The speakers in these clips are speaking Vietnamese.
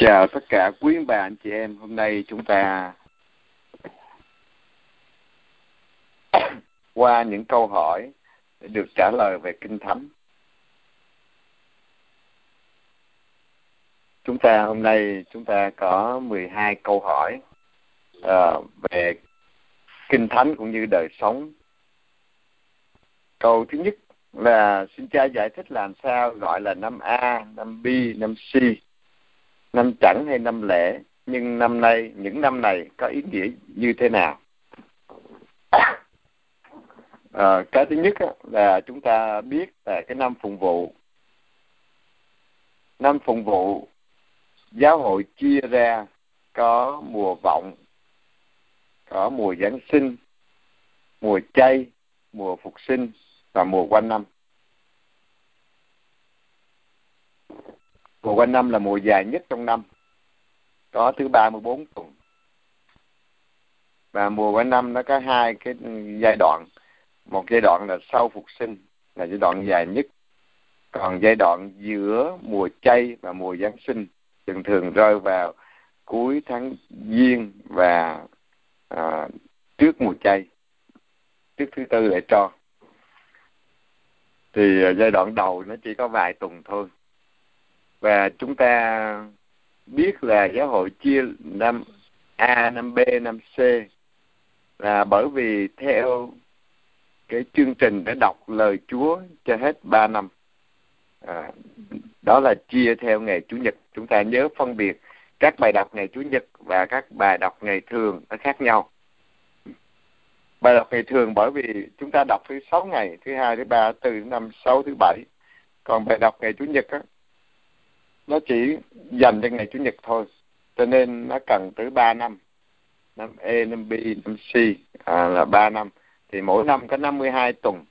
Chào tất cả quý bà anh chị em. Hôm nay chúng ta qua những câu hỏi để được trả lời về Kinh Thánh. Chúng ta hôm nay chúng ta có 12 câu hỏi uh, về Kinh Thánh cũng như đời sống. Câu thứ nhất là xin cha giải thích làm sao gọi là năm A, năm B, năm C năm chẵn hay năm lễ nhưng năm nay những năm này có ý nghĩa như thế nào? À, cái thứ nhất là chúng ta biết là cái năm phụng vụ. Năm phụng vụ giáo hội chia ra có mùa vọng có mùa giáng sinh mùa chay mùa phục sinh và mùa quanh năm. Mùa quanh năm là mùa dài nhất trong năm. Có thứ ba mươi bốn tuần. Và mùa quanh năm nó có hai cái giai đoạn. Một giai đoạn là sau phục sinh là giai đoạn dài nhất. Còn giai đoạn giữa mùa chay và mùa giáng sinh thường thường rơi vào cuối tháng giêng và à, trước mùa chay trước thứ tư lễ cho. Thì à, giai đoạn đầu nó chỉ có vài tuần thôi và chúng ta biết là giáo hội chia năm A, năm B, năm C là bởi vì theo cái chương trình để đọc lời Chúa cho hết ba năm. À, đó là chia theo ngày Chủ nhật. Chúng ta nhớ phân biệt các bài đọc ngày Chủ nhật và các bài đọc ngày thường nó khác nhau. Bài đọc ngày thường bởi vì chúng ta đọc thứ sáu ngày, thứ hai, thứ ba, thứ năm, sáu, thứ bảy. Còn bài đọc ngày Chủ nhật á, nó chỉ dành cho ngày chủ nhật thôi cho nên nó cần tới ba năm. Năm E năm B năm C à, là ba năm. Thì mỗi năm có 52 tuần.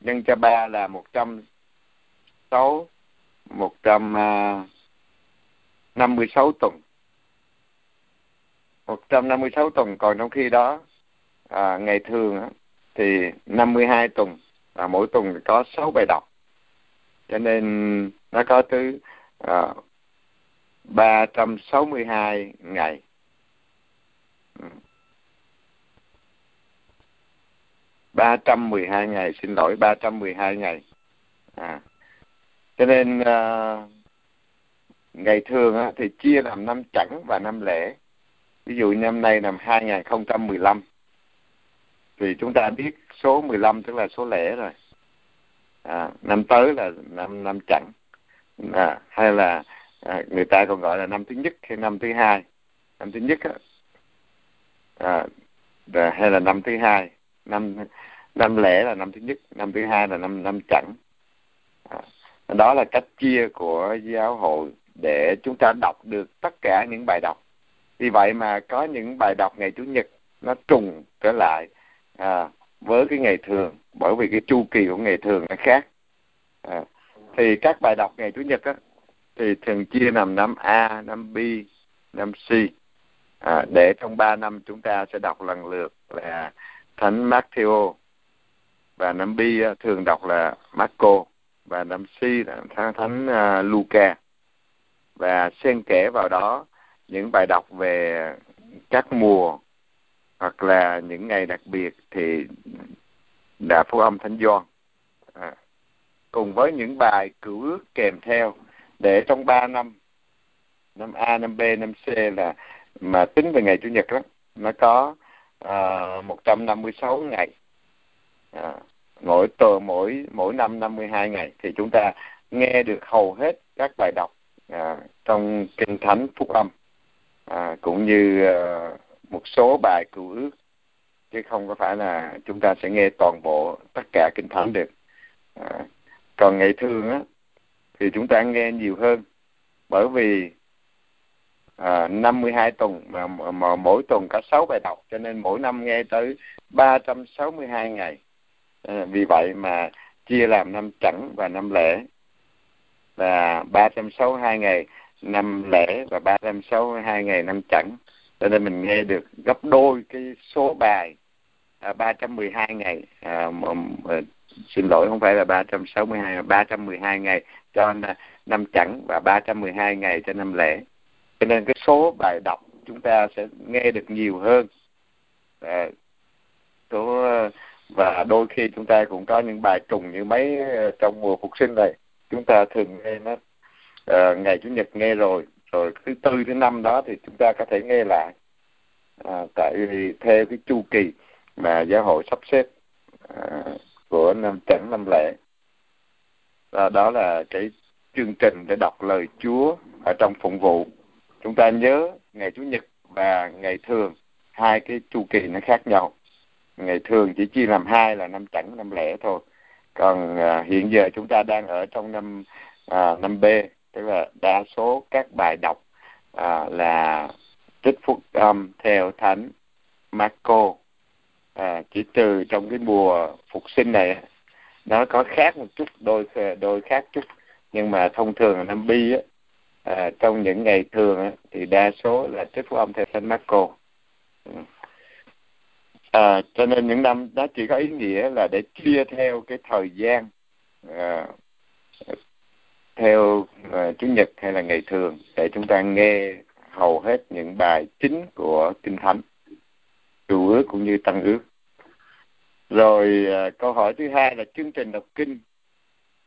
Nhân cho ba là một trăm sáu một trăm à, năm mươi sáu tuần. Một trăm năm mươi sáu tuần còn trong khi đó à, ngày thường á, thì năm mươi hai tuần. Và mỗi tuần có sáu bài đọc. Cho nên nó có tới Ờ, à, 362 ngày. Ừ. ba trăm mười hai ngày xin lỗi ba trăm mười hai ngày. À. Cho nên à, ngày thường á, thì chia làm năm chẵn và năm lễ ví dụ năm nay năm 2015 thì chúng ta biết số 15 tức là số lễ rồi. À, năm tới là năm năm chẵn à, hay là à, người ta còn gọi là năm thứ nhất hay năm thứ hai. Năm thứ nhất á, à, hay là năm thứ hai. Năm năm lẻ là năm thứ nhất năm thứ hai là năm năm chẳng à, đó là cách chia của giáo hội để chúng ta đọc được tất cả những bài đọc. Vì vậy mà có những bài đọc ngày chủ nhật nó trùng trở lại à, với cái ngày thường bởi vì cái chu kỳ của ngày thường nó khác. À, thì các bài đọc ngày chủ nhật á thì thường chia làm năm A, năm B, năm C. À, để trong ba năm chúng ta sẽ đọc lần lượt là Thánh Matthew và năm B thường đọc là Marco và năm C là Thánh, Thánh uh, Luca và xen kẽ vào đó những bài đọc về các mùa hoặc là những ngày đặc biệt thì đã phúc âm Thánh Gioan à, cùng với những bài cựu ước kèm theo để trong 3 năm năm A, năm B, năm C là mà tính về ngày chủ nhật đó nó có à, uh, 156 ngày. À, mỗi tuần mỗi mỗi năm 52 ngày. Thì chúng ta nghe được hầu hết các bài đọc à, trong kinh thánh phúc âm. À, cũng như à, một số bài cựu ước chứ không có phải là chúng ta sẽ nghe toàn bộ tất cả kinh thánh được. À, còn ngày thường á thì chúng ta nghe nhiều hơn. Bởi vì à, 52 tuần mà, mà mỗi tuần có 6 bài đọc cho nên mỗi năm nghe tới 362 ngày. À, vì vậy mà chia làm năm chẵn và năm lễ là 362 ngày năm lễ và 362 ngày năm chẵn. Cho nên mình nghe được gấp đôi cái số bài à, 312 ngày à, xin lỗi không phải là 362 mà 312 à, ngày cho năm chẵn và 312 ngày cho năm lễ cho nên cái số bài đọc chúng ta sẽ nghe được nhiều hơn. À, số và đôi khi chúng ta cũng có những bài trùng như mấy à, trong mùa phục sinh này. Chúng ta thường nghe nó uh, ngày chủ nhật nghe rồi rồi thứ tư thứ năm đó thì chúng ta có thể nghe lại. À, tại vì theo cái chu kỳ mà giáo hội sắp xếp à, của năm chẵn năm lễ và đó là cái chương trình để đọc lời Chúa ở trong phụng vụ. Chúng ta nhớ ngày chủ nhật và ngày thường hai cái chu kỳ nó khác nhau. Ngày thường chỉ chia làm hai là năm chẵn năm lẻ thôi. Còn à, hiện giờ chúng ta đang ở trong năm à, năm B tức là đa số các bài đọc à, là trích phúc âm theo thánh Marco à, chỉ trừ trong cái mùa phục sinh này nó có khác một chút đôi đôi khác chút. Nhưng mà thông thường năm bi á à, trong những ngày thường á, thì đa số là trích phúc âm theo thánh Marco. Ừ. À, cho nên những năm đó chỉ có ý nghĩa là để chia theo cái thời gian à, theo à, chủ nhật hay là ngày thường để chúng ta nghe hầu hết những bài chính của kinh thánh chủ ước cũng như tăng ước rồi uh, câu hỏi thứ hai là chương trình đọc kinh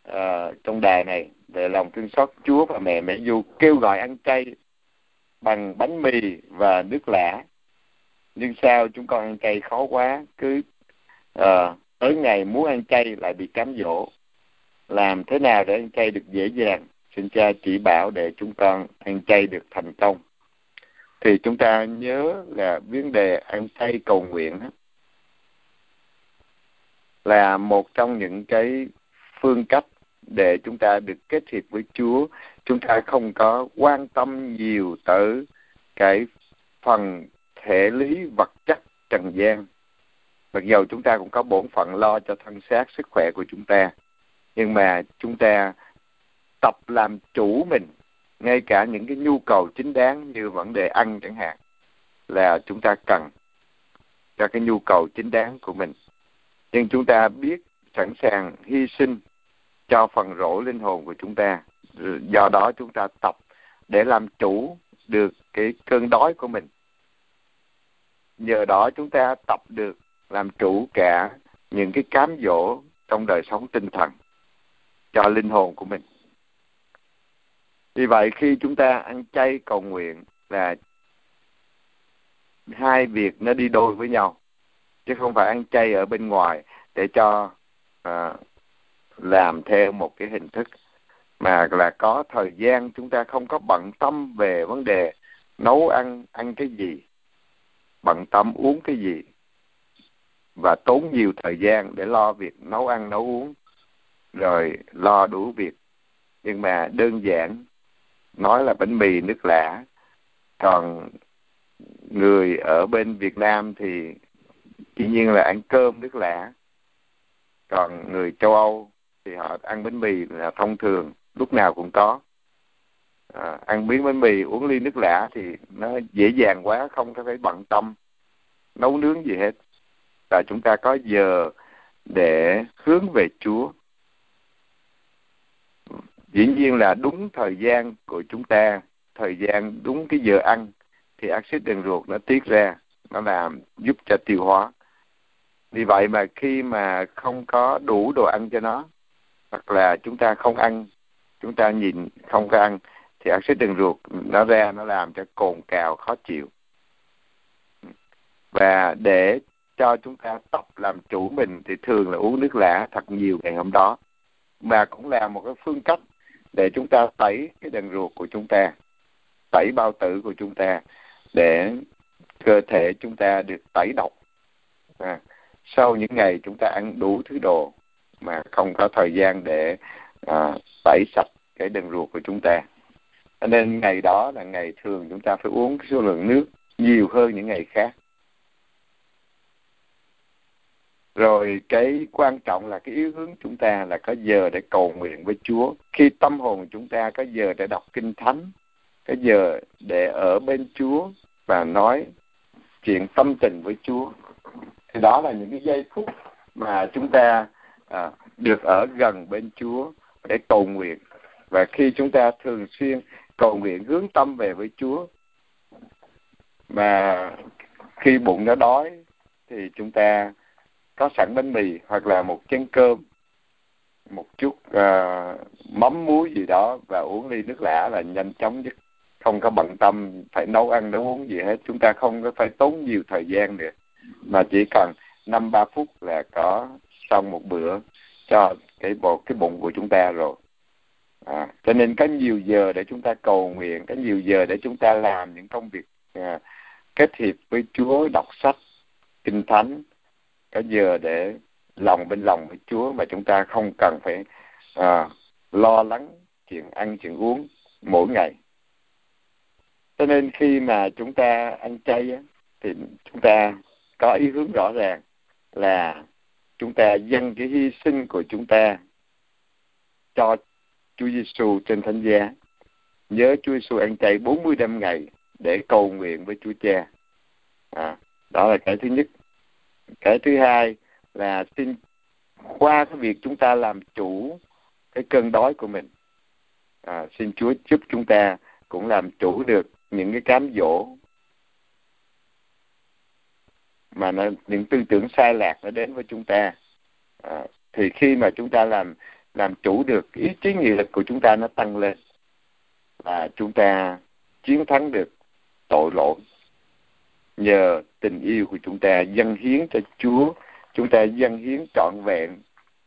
uh, trong đài này về lòng thương xót Chúa và mẹ mẹ Du kêu gọi ăn chay bằng bánh mì và nước lã. Nhưng sao chúng con ăn chay khó quá cứ uh, tới ngày muốn ăn chay lại bị cám dỗ. Làm thế nào để ăn chay được dễ dàng? Xin cha chỉ bảo để chúng con ăn chay được thành công. Thì chúng ta nhớ là vấn đề ăn chay cầu nguyện là một trong những cái phương cách để chúng ta được kết hiệp với Chúa. Chúng ta không có quan tâm nhiều tới cái phần thể lý vật chất trần gian. Mặc dầu chúng ta cũng có bổn phận lo cho thân xác, sức khỏe của chúng ta, nhưng mà chúng ta tập làm chủ mình, ngay cả những cái nhu cầu chính đáng như vấn đề ăn chẳng hạn, là chúng ta cần cho cái nhu cầu chính đáng của mình nhưng chúng ta biết sẵn sàng hy sinh cho phần rỗ linh hồn của chúng ta. Do đó chúng ta tập để làm chủ được cái cơn đói của mình. Nhờ đó chúng ta tập được làm chủ cả những cái cám dỗ trong đời sống tinh thần cho linh hồn của mình. Vì vậy khi chúng ta ăn chay cầu nguyện là hai việc nó đi đôi với nhau chứ không phải ăn chay ở bên ngoài để cho à, làm theo một cái hình thức mà là có thời gian chúng ta không có bận tâm về vấn đề nấu ăn ăn cái gì bận tâm uống cái gì và tốn nhiều thời gian để lo việc nấu ăn nấu uống rồi lo đủ việc. Nhưng mà đơn giản nói là bánh mì nước lã. Còn người ở bên Việt Nam thì dĩ nhiên là ăn cơm nước lã. Còn người châu Âu thì họ ăn bánh mì là thông thường lúc nào cũng có. À, ăn miếng bánh mì uống ly nước lã thì nó dễ dàng quá không có phải bận tâm nấu nướng gì hết. Và chúng ta có giờ để hướng về Chúa. Dĩ nhiên là đúng thời gian của chúng ta thời gian đúng cái giờ ăn thì axit đường ruột nó tiết ra nó làm giúp cho tiêu hóa vì vậy mà khi mà không có đủ đồ ăn cho nó hoặc là chúng ta không ăn chúng ta nhìn không có ăn thì axit đường ruột nó ra nó làm cho cồn cào khó chịu. Và để cho chúng ta tập làm chủ mình thì thường là uống nước lã thật nhiều ngày hôm đó. Mà cũng là một cái phương cách để chúng ta tẩy cái đường ruột của chúng ta tẩy bao tử của chúng ta để cơ thể chúng ta được tẩy độc. À, sau những ngày chúng ta ăn đủ thứ đồ mà không có thời gian để à, tẩy sạch cái đường ruột của chúng ta. Cho nên ngày đó là ngày thường chúng ta phải uống số lượng nước nhiều hơn những ngày khác. Rồi cái quan trọng là cái yếu hướng chúng ta là có giờ để cầu nguyện với Chúa. Khi tâm hồn chúng ta có giờ để đọc kinh thánh có giờ để ở bên Chúa và nói chuyện tâm tình với Chúa thì đó là những cái giây phút mà chúng ta à, được ở gần bên Chúa để cầu nguyện. Và khi chúng ta thường xuyên cầu nguyện hướng tâm về với Chúa mà khi bụng nó đói thì chúng ta có sẵn bánh mì hoặc là một chén cơm một chút uh, mắm muối gì đó và uống ly nước lã là nhanh chóng nhất. Không có bận tâm phải nấu ăn nấu uống gì hết. Chúng ta không có phải tốn nhiều thời gian nữa mà chỉ cần năm ba phút là có xong một bữa cho cái bộ cái bụng của chúng ta rồi. À, cho nên có nhiều giờ để chúng ta cầu nguyện có nhiều giờ để chúng ta làm những công việc à, kết hiệp với Chúa đọc sách kinh thánh. Có giờ để lòng bên lòng với Chúa mà chúng ta không cần phải à, lo lắng chuyện ăn chuyện uống mỗi ngày. Cho nên khi mà chúng ta ăn chay á, thì chúng ta có ý hướng rõ ràng là chúng ta dâng cái hy sinh của chúng ta cho Chúa Giêsu trên thánh giá. Nhớ Chúa Giêsu ăn chay 40 năm ngày để cầu nguyện với Chúa Cha. À, đó là cái thứ nhất. Cái thứ hai là xin qua cái việc chúng ta làm chủ cái cơn đói của mình. À, xin Chúa giúp chúng ta cũng làm chủ được những cái cám dỗ mà nó, những tư tưởng sai lạc nó đến với chúng ta. À, thì khi mà chúng ta làm làm chủ được ý chí nghị lực của chúng ta nó tăng lên và chúng ta chiến thắng được tội lỗi nhờ tình yêu của chúng ta dâng hiến cho Chúa. Chúng ta dâng hiến trọn vẹn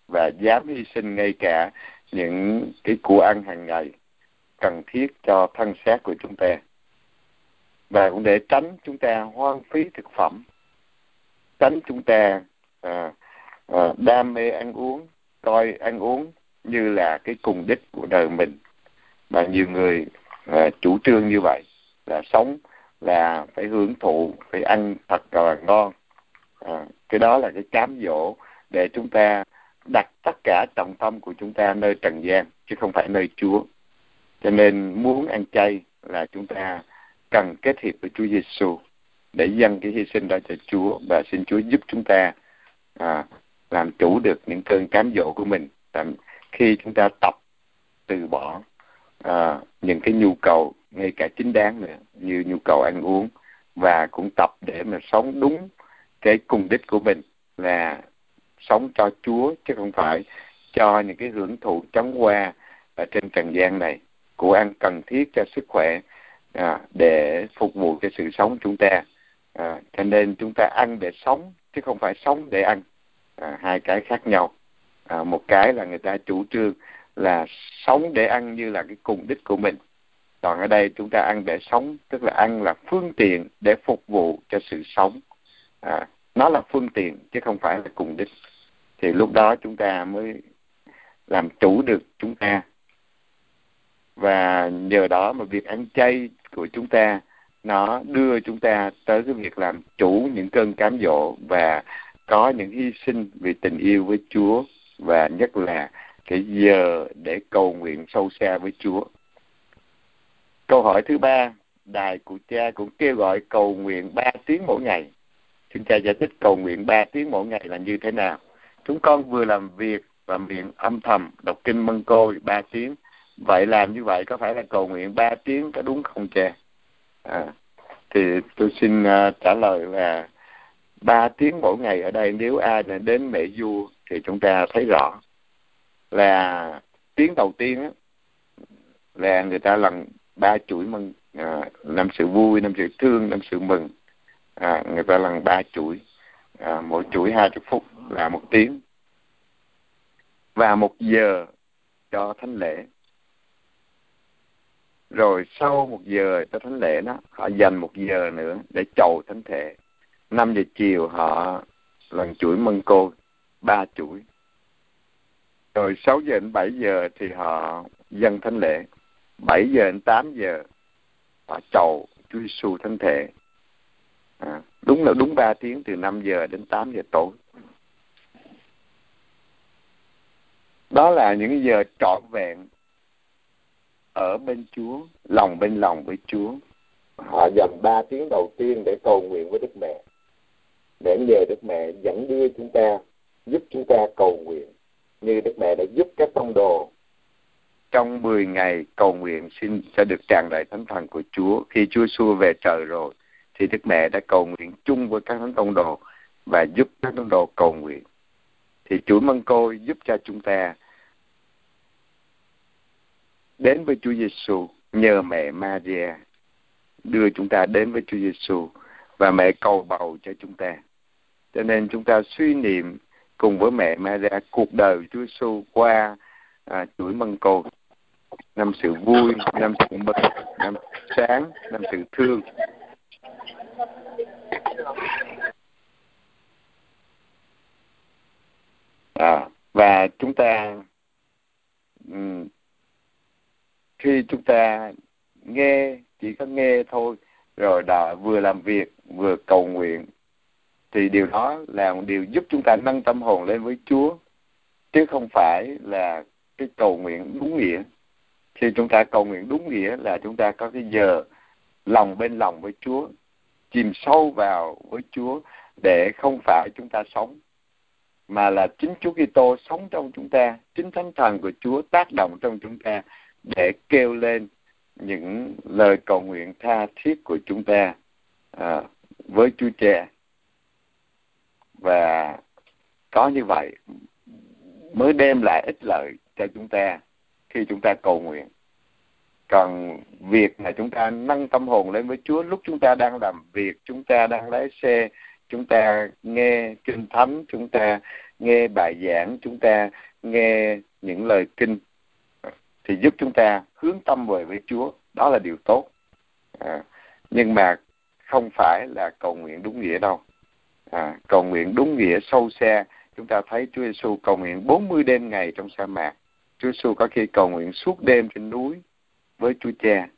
và dám hy sinh ngay cả những cái của ăn hàng ngày cần thiết cho thân xác của chúng ta. Và cũng để tránh chúng ta hoang phí thực phẩm tránh chúng ta à, à, đam mê ăn uống coi ăn uống như là cái cùng đích của đời mình. Mà nhiều người à, chủ trương như vậy là sống là phải hưởng thụ phải ăn thật là ngon. À, cái đó là cái cám dỗ để chúng ta đặt tất cả trọng tâm của chúng ta nơi trần gian chứ không phải nơi Chúa. Cho nên muốn ăn chay là chúng ta cần kết hiệp với Chúa Giêsu để dâng cái hy sinh đó cho Chúa và xin Chúa giúp chúng ta à, làm chủ được những cơn cám dỗ của mình. Làm khi chúng ta tập từ bỏ à, những cái nhu cầu ngay cả chính đáng nữa như nhu cầu ăn uống và cũng tập để mà sống đúng cái cùng đích của mình là sống cho Chúa chứ không phải cho những cái hưởng thụ chóng qua ở trên trần gian này. Của ăn cần thiết cho sức khỏe à, để phục vụ cho sự sống chúng ta à, cho nên chúng ta ăn để sống chứ không phải sống để ăn. À, hai cái khác nhau. À, một cái là người ta chủ trương là sống để ăn như là cái cùng đích của mình. Còn ở đây chúng ta ăn để sống tức là ăn là phương tiện để phục vụ cho sự sống. À, nó là phương tiện chứ không phải là cùng đích. Thì lúc đó chúng ta mới làm chủ được chúng ta. Và nhờ đó mà việc ăn chay của chúng ta nó đưa chúng ta tới cái việc làm chủ những cơn cám dỗ và có những hy sinh vì tình yêu với Chúa và nhất là cái giờ để cầu nguyện sâu xa với Chúa. Câu hỏi thứ ba, đài của cha cũng kêu gọi cầu nguyện ba tiếng mỗi ngày. Xin cha giải thích cầu nguyện ba tiếng mỗi ngày là như thế nào. Chúng con vừa làm việc và miệng âm thầm đọc kinh mân côi ba tiếng. Vậy làm như vậy có phải là cầu nguyện ba tiếng có đúng không cha? À, thì tôi xin uh, trả lời là ba tiếng mỗi ngày ở đây nếu ai đến mẹ du thì chúng ta thấy rõ là tiếng đầu tiên là người ta lần ba chuỗi mừng à, năm sự vui năm sự thương năm sự mừng. À, người ta lần ba chuỗi à, mỗi chuỗi hai chục phút là một tiếng. Và một giờ cho thánh lễ rồi sau một giờ cho thánh lễ đó họ dành một giờ nữa để chầu thánh thể. Năm giờ chiều họ lần chuỗi mân cô ba chuỗi. Rồi sáu giờ đến bảy giờ thì họ dân thánh lễ. Bảy giờ đến tám giờ họ chầu Chúa Giêsu thánh thể. À, đúng là đúng ba tiếng từ năm giờ đến tám giờ tối. Đó là những giờ trọn vẹn ở bên Chúa, lòng bên lòng với Chúa. Họ dành ba tiếng đầu tiên để cầu nguyện với Đức Mẹ, để nhờ Đức Mẹ dẫn đưa chúng ta, giúp chúng ta cầu nguyện, như Đức Mẹ đã giúp các tông đồ trong 10 ngày cầu nguyện xin sẽ được tràn đầy thánh thần của Chúa. Khi Chúa xua về trời rồi, thì Đức Mẹ đã cầu nguyện chung với các thánh tông đồ và giúp các tông đồ cầu nguyện. Thì Chúa Mân Côi giúp cho chúng ta đến với Chúa Giêsu nhờ mẹ Maria đưa chúng ta đến với Chúa Giêsu và mẹ cầu bầu cho chúng ta. Cho nên chúng ta suy niệm cùng với mẹ Maria cuộc đời Chúa Giêsu qua à, chuỗi mân côi năm sự vui, năm sự mừng, năm sáng, năm sự thương. À, và chúng ta um, khi chúng ta nghe chỉ có nghe thôi rồi đã vừa làm việc vừa cầu nguyện thì điều đó là một điều giúp chúng ta nâng tâm hồn lên với Chúa chứ không phải là cái cầu nguyện đúng nghĩa. Khi chúng ta cầu nguyện đúng nghĩa là chúng ta có cái giờ lòng bên lòng với Chúa chìm sâu vào với Chúa để không phải chúng ta sống mà là chính Chúa Kitô sống trong chúng ta, chính Thánh Thần của Chúa tác động trong chúng ta để kêu lên những lời cầu nguyện tha thiết của chúng ta à, với Chúa Cha. Và có như vậy mới đem lại ích lợi cho chúng ta khi chúng ta cầu nguyện. Còn việc mà chúng ta nâng tâm hồn lên với Chúa lúc chúng ta đang làm việc chúng ta đang lái xe chúng ta nghe kinh thánh chúng ta nghe bài giảng chúng ta nghe những lời kinh thì giúp chúng ta hướng tâm về với Chúa. Đó là điều tốt. À, nhưng mà không phải là cầu nguyện đúng nghĩa đâu. À, cầu nguyện đúng nghĩa sâu xa. Chúng ta thấy Chúa Giêsu cầu nguyện 40 đêm ngày trong sa mạc. Chúa Giêsu có khi cầu nguyện suốt đêm trên núi với Chúa Cha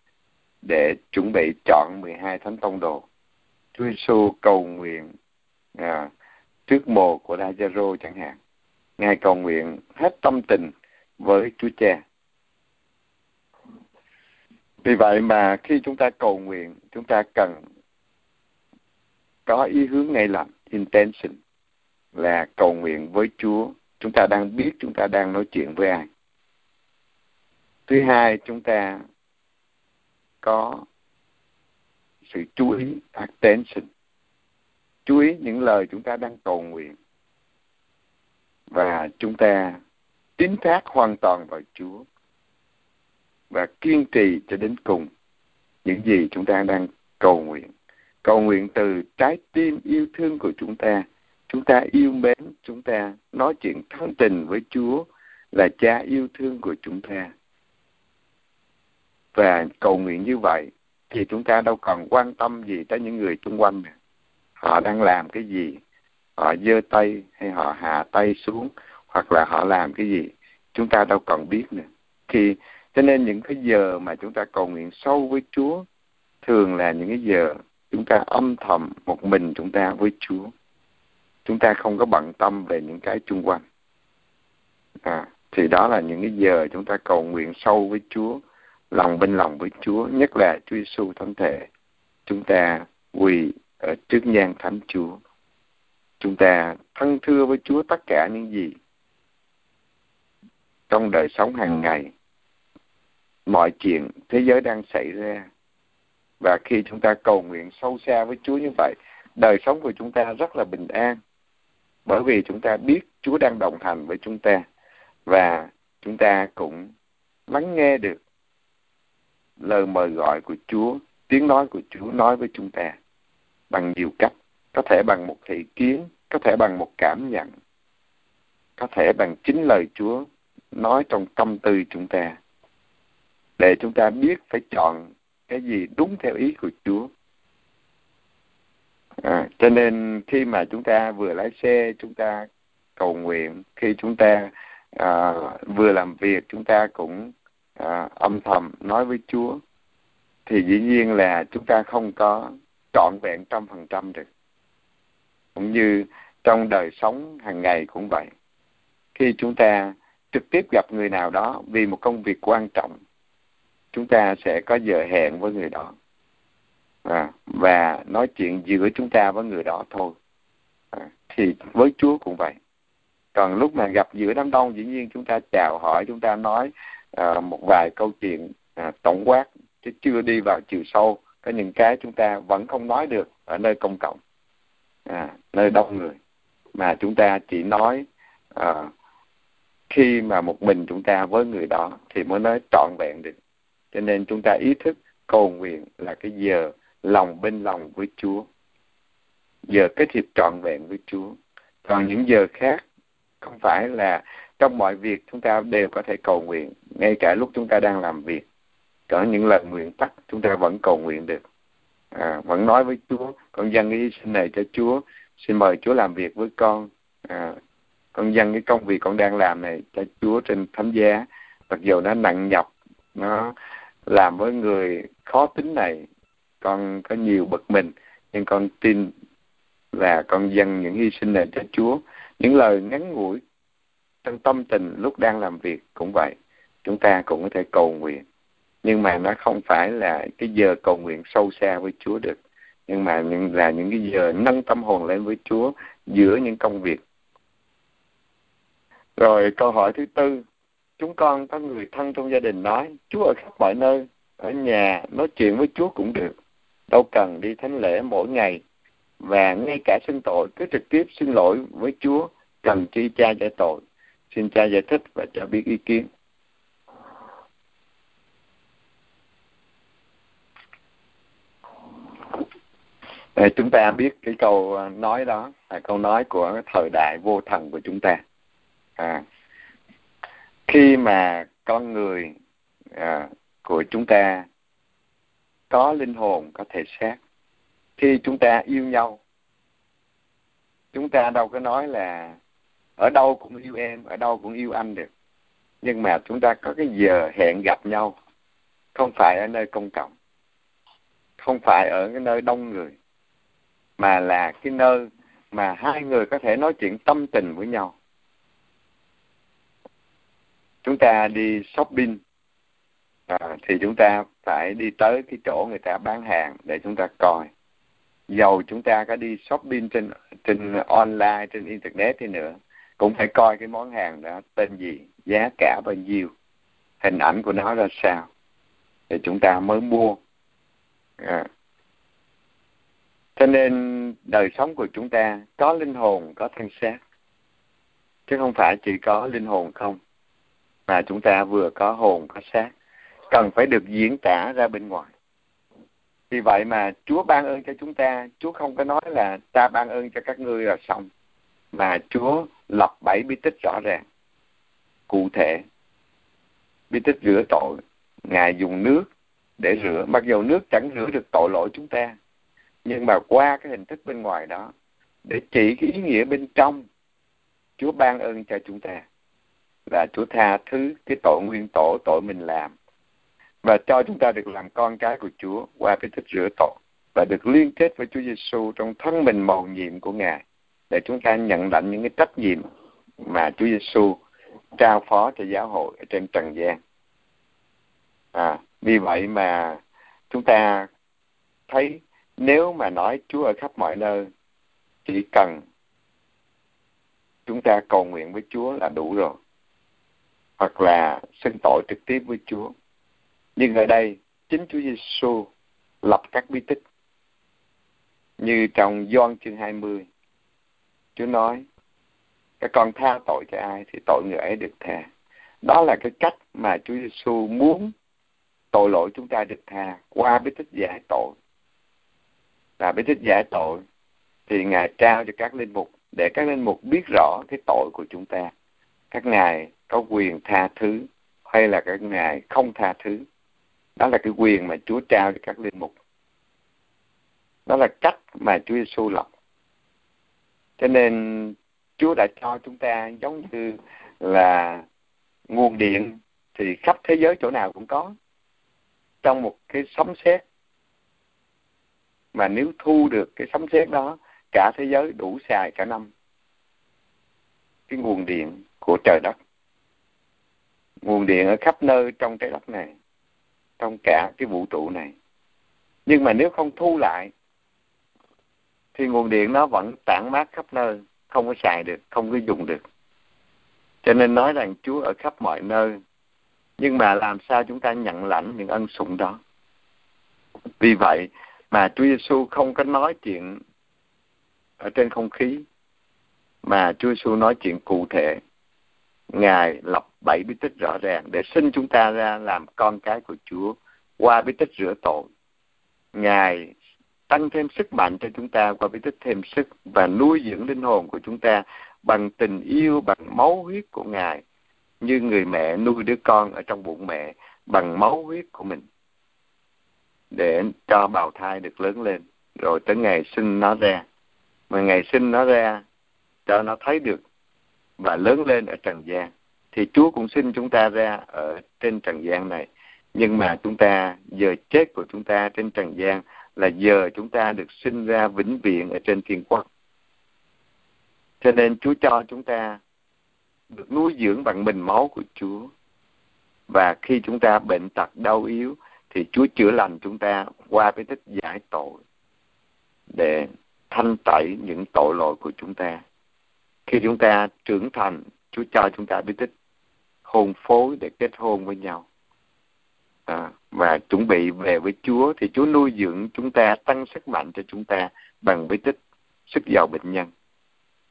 để chuẩn bị chọn 12 thánh tông đồ. Chúa Giêsu cầu nguyện à, trước mồ của Lazaro chẳng hạn. Ngài cầu nguyện hết tâm tình với Chúa Cha vì vậy mà khi chúng ta cầu nguyện, chúng ta cần có ý hướng ngay lành intention là cầu nguyện với Chúa. Chúng ta đang biết chúng ta đang nói chuyện với ai. Thứ hai, chúng ta có sự chú ý, attention. Chú ý những lời chúng ta đang cầu nguyện. Và chúng ta tín thác hoàn toàn vào Chúa và kiên trì cho đến cùng những gì chúng ta đang cầu nguyện. Cầu nguyện từ trái tim yêu thương của chúng ta. Chúng ta yêu mến, chúng ta nói chuyện thân tình với Chúa là cha yêu thương của chúng ta. Và cầu nguyện như vậy thì chúng ta đâu còn quan tâm gì tới những người xung quanh nữa. họ đang làm cái gì? Họ giơ tay hay họ hạ tay xuống? Hoặc là họ làm cái gì? Chúng ta đâu còn biết nữa khi cho nên những cái giờ mà chúng ta cầu nguyện sâu với Chúa thường là những cái giờ chúng ta âm thầm một mình chúng ta với Chúa. Chúng ta không có bận tâm về những cái chung quanh. À, thì đó là những cái giờ chúng ta cầu nguyện sâu với Chúa, lòng bên lòng với Chúa, nhất là Chúa Giêsu thánh thể. Chúng ta quỳ ở trước nhan thánh Chúa. Chúng ta thân thưa với Chúa tất cả những gì trong đời sống hàng ngày mọi chuyện thế giới đang xảy ra. Và khi chúng ta cầu nguyện sâu xa với Chúa như vậy, đời sống của chúng ta rất là bình an, bởi vì chúng ta biết Chúa đang đồng hành với chúng ta và chúng ta cũng lắng nghe được lời mời gọi của Chúa, tiếng nói của Chúa nói với chúng ta bằng nhiều cách, có thể bằng một thị kiến, có thể bằng một cảm nhận, có thể bằng chính lời Chúa nói trong tâm tư chúng ta để chúng ta biết phải chọn cái gì đúng theo ý của Chúa. À, cho nên khi mà chúng ta vừa lái xe chúng ta cầu nguyện, khi chúng ta à, vừa làm việc chúng ta cũng à, âm thầm nói với Chúa, thì dĩ nhiên là chúng ta không có trọn vẹn trăm phần trăm được. Cũng như trong đời sống hàng ngày cũng vậy. Khi chúng ta trực tiếp gặp người nào đó vì một công việc quan trọng chúng ta sẽ có giờ hẹn với người đó. À, và nói chuyện giữa chúng ta với người đó thôi. À, thì với Chúa cũng vậy. Còn lúc mà gặp giữa đám đông dĩ nhiên chúng ta chào hỏi chúng ta nói à, một vài câu chuyện à, tổng quát chứ chưa đi vào chiều sâu. Có những cái chúng ta vẫn không nói được ở nơi công cộng à, nơi đông người. Mà chúng ta chỉ nói à, khi mà một mình chúng ta với người đó thì mới nói trọn vẹn được cho nên chúng ta ý thức cầu nguyện là cái giờ lòng bên lòng với Chúa. Giờ kết hiệp trọn vẹn với Chúa. Còn những giờ khác không phải là trong mọi việc chúng ta đều có thể cầu nguyện ngay cả lúc chúng ta đang làm việc. Có những lời nguyện tắt chúng ta vẫn cầu nguyện được. À, vẫn nói với Chúa con dâng cái sinh này cho Chúa xin mời Chúa làm việc với con. À, con dâng cái công việc con đang làm này cho Chúa trên thánh giá. Mặc dù nó nặng nhọc nó làm với người khó tính này, con có nhiều bực mình, nhưng con tin là con dâng những hy sinh này cho Chúa. Những lời ngắn ngủi trong tâm tình lúc đang làm việc cũng vậy. Chúng ta cũng có thể cầu nguyện. Nhưng mà nó không phải là cái giờ cầu nguyện sâu xa với Chúa được. Nhưng mà những, là những cái giờ nâng tâm hồn lên với Chúa giữa những công việc. Rồi câu hỏi thứ tư chúng con có người thân trong gia đình nói Chúa ở khắp mọi nơi ở nhà nói chuyện với Chúa cũng được. Đâu cần đi thánh lễ mỗi ngày. Và ngay cả xin tội cứ trực tiếp xin lỗi với Chúa cần chi cha giải tội. Xin cha giải thích và cho biết ý kiến. Để chúng ta biết cái câu à, nói đó là câu nói của thời đại vô thần của chúng ta. À, khi mà con người à, của chúng ta có linh hồn có thể xác khi chúng ta yêu nhau chúng ta đâu có nói là ở đâu cũng yêu em ở đâu cũng yêu anh được. Nhưng mà chúng ta có cái giờ hẹn gặp nhau không phải ở nơi công cộng không phải ở cái nơi đông người mà là cái nơi mà hai người có thể nói chuyện tâm tình với nhau chúng ta đi shopping à, thì chúng ta phải đi tới cái chỗ người ta bán hàng để chúng ta coi. Dầu chúng ta có đi shopping trên trên online trên internet thì nữa cũng phải coi cái món hàng đó tên gì giá cả bao nhiêu hình ảnh của nó ra sao thì chúng ta mới mua. À. cho nên đời sống của chúng ta có linh hồn có thân xác chứ không phải chỉ có linh hồn không mà chúng ta vừa có hồn, có xác, cần phải được diễn tả ra bên ngoài. Vì vậy mà Chúa ban ơn cho chúng ta, Chúa không có nói là ta ban ơn cho các ngươi là xong, mà Chúa lập bảy bí tích rõ ràng, cụ thể. Bí tích rửa tội, ngài dùng nước để rửa. Mặc dù nước chẳng rửa được tội lỗi chúng ta, nhưng mà qua cái hình thức bên ngoài đó, để chỉ cái ý nghĩa bên trong, Chúa ban ơn cho chúng ta là Chúa tha thứ cái tội nguyên tổ tội mình làm. Và cho chúng ta được làm con cái của Chúa qua cái thức rửa tội. Và được liên kết với Chúa Giêsu trong thân mình mầu nhiệm của Ngài. Để chúng ta nhận lãnh những cái trách nhiệm mà Chúa Giêsu trao phó cho giáo hội ở trên trần gian. À, vì vậy mà chúng ta thấy nếu mà nói Chúa ở khắp mọi nơi chỉ cần chúng ta cầu nguyện với Chúa là đủ rồi hoặc là xin tội trực tiếp với Chúa. Nhưng ở đây, chính Chúa Giêsu lập các bí tích. Như trong Gioan chương 20 Chúa nói, các con tha tội cho ai thì tội người ấy được tha. Đó là cái cách mà Chúa Giêsu muốn tội lỗi chúng ta được tha qua bí tích giải tội. Là bí tích giải tội thì ngài trao cho các linh mục để các linh mục biết rõ cái tội của chúng ta các ngài có quyền tha thứ hay là các ngài không tha thứ? Đó là cái quyền mà Chúa trao cho các linh mục. Đó là cách mà Chúa Giêsu lập. Cho nên Chúa đã cho chúng ta giống như là nguồn điện thì khắp thế giới chỗ nào cũng có. Trong một cái sấm sét. Mà nếu thu được cái sấm sét đó, cả thế giới đủ xài cả năm. Cái nguồn điện của trời đất. Nguồn điện ở khắp nơi trong trái đất này, trong cả cái vũ trụ này. Nhưng mà nếu không thu lại, thì nguồn điện nó vẫn tản mát khắp nơi, không có xài được, không có dùng được. Cho nên nói rằng Chúa ở khắp mọi nơi, nhưng mà làm sao chúng ta nhận lãnh những ân sủng đó? Vì vậy mà Chúa Giêsu không có nói chuyện ở trên không khí, mà Chúa Giêsu nói chuyện cụ thể ngài lập bảy bí tích rõ ràng để xin chúng ta ra làm con cái của Chúa qua bí tích rửa tội. Ngài tăng thêm sức mạnh cho chúng ta qua bí tích thêm sức và nuôi dưỡng linh hồn của chúng ta bằng tình yêu, bằng máu huyết của ngài, như người mẹ nuôi đứa con ở trong bụng mẹ bằng máu huyết của mình, để cho bào thai được lớn lên. Rồi tới ngày sinh nó ra. Mà ngày sinh nó ra, cho nó thấy được và lớn lên ở trần gian thì Chúa cũng sinh chúng ta ra ở trên trần gian này. Nhưng mà chúng ta, giờ chết của chúng ta trên trần gian là giờ chúng ta được sinh ra vĩnh viễn ở trên thiên quốc. Cho nên Chúa cho chúng ta được nuôi dưỡng bằng bình máu của Chúa. Và khi chúng ta bệnh tật, đau yếu, thì Chúa chữa lành chúng ta qua cái tích giải tội để thanh tẩy những tội lỗi của chúng ta. Khi chúng ta trưởng thành, Chúa cho chúng ta biết tích hôn phối để kết hôn với nhau. À, và chuẩn bị về với Chúa thì Chúa nuôi dưỡng chúng ta, tăng sức mạnh cho chúng ta bằng bí tích sức giàu bệnh nhân.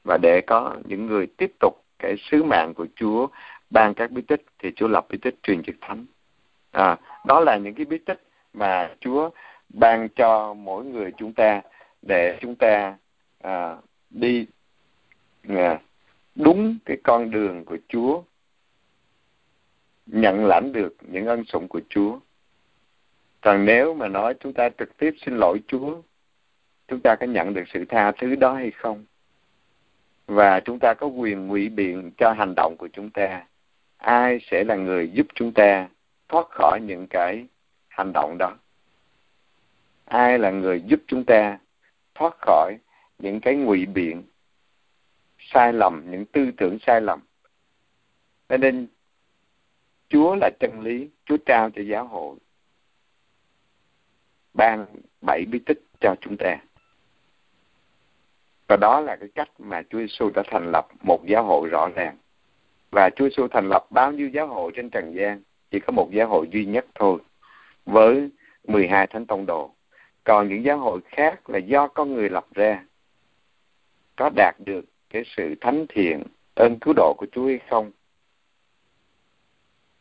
Và để có những người tiếp tục cái sứ mạng của Chúa ban các bí tích thì Chúa lập bí tích truyền trực thánh. À, đó là những cái bí tích mà Chúa ban cho mỗi người chúng ta để chúng ta à, đi đúng cái con đường của Chúa nhận lãnh được những ân sủng của Chúa. Còn nếu mà nói chúng ta trực tiếp xin lỗi Chúa, chúng ta có nhận được sự tha thứ đó hay không? Và chúng ta có quyền ngụy biện cho hành động của chúng ta. Ai sẽ là người giúp chúng ta thoát khỏi những cái hành động đó? Ai là người giúp chúng ta thoát khỏi những cái ngụy biện sai lầm, những tư tưởng sai lầm? Nên Chúa là chân lý, Chúa trao cho giáo hội ban bảy bí tích cho chúng ta. Và đó là cái cách mà Chúa Giêsu đã thành lập một giáo hội rõ ràng. Và Chúa Giêsu thành lập bao nhiêu giáo hội trên trần gian? Chỉ có một giáo hội duy nhất thôi, với 12 thánh tông đồ. Còn những giáo hội khác là do con người lập ra. Có đạt được cái sự thánh thiện, ơn cứu độ của Chúa hay không?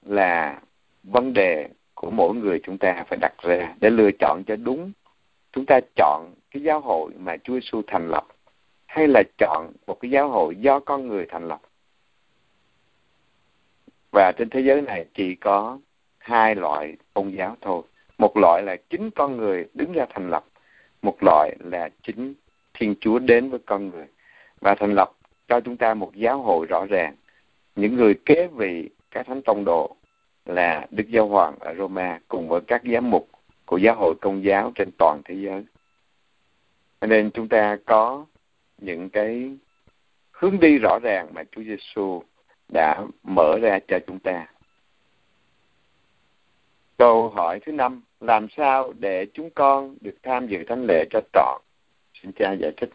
là vấn đề của mỗi người chúng ta phải đặt ra để lựa chọn cho đúng. Chúng ta chọn cái giáo hội mà Chúa Giêsu thành lập hay là chọn một cái giáo hội do con người thành lập? Và trên thế giới này chỉ có hai loại tôn giáo thôi. Một loại là chính con người đứng ra thành lập một loại là chính thiên chúa đến với con người và thành lập cho chúng ta một giáo hội rõ ràng những người kế vị các thánh tông đồ là Đức Giáo Hoàng ở Roma cùng với các giám mục của giáo hội công giáo trên toàn thế giới. Nên chúng ta có những cái hướng đi rõ ràng mà Chúa Giêsu đã mở ra cho chúng ta. Câu hỏi thứ năm, làm sao để chúng con được tham dự thánh lễ cho trọn? Xin cha giải thích.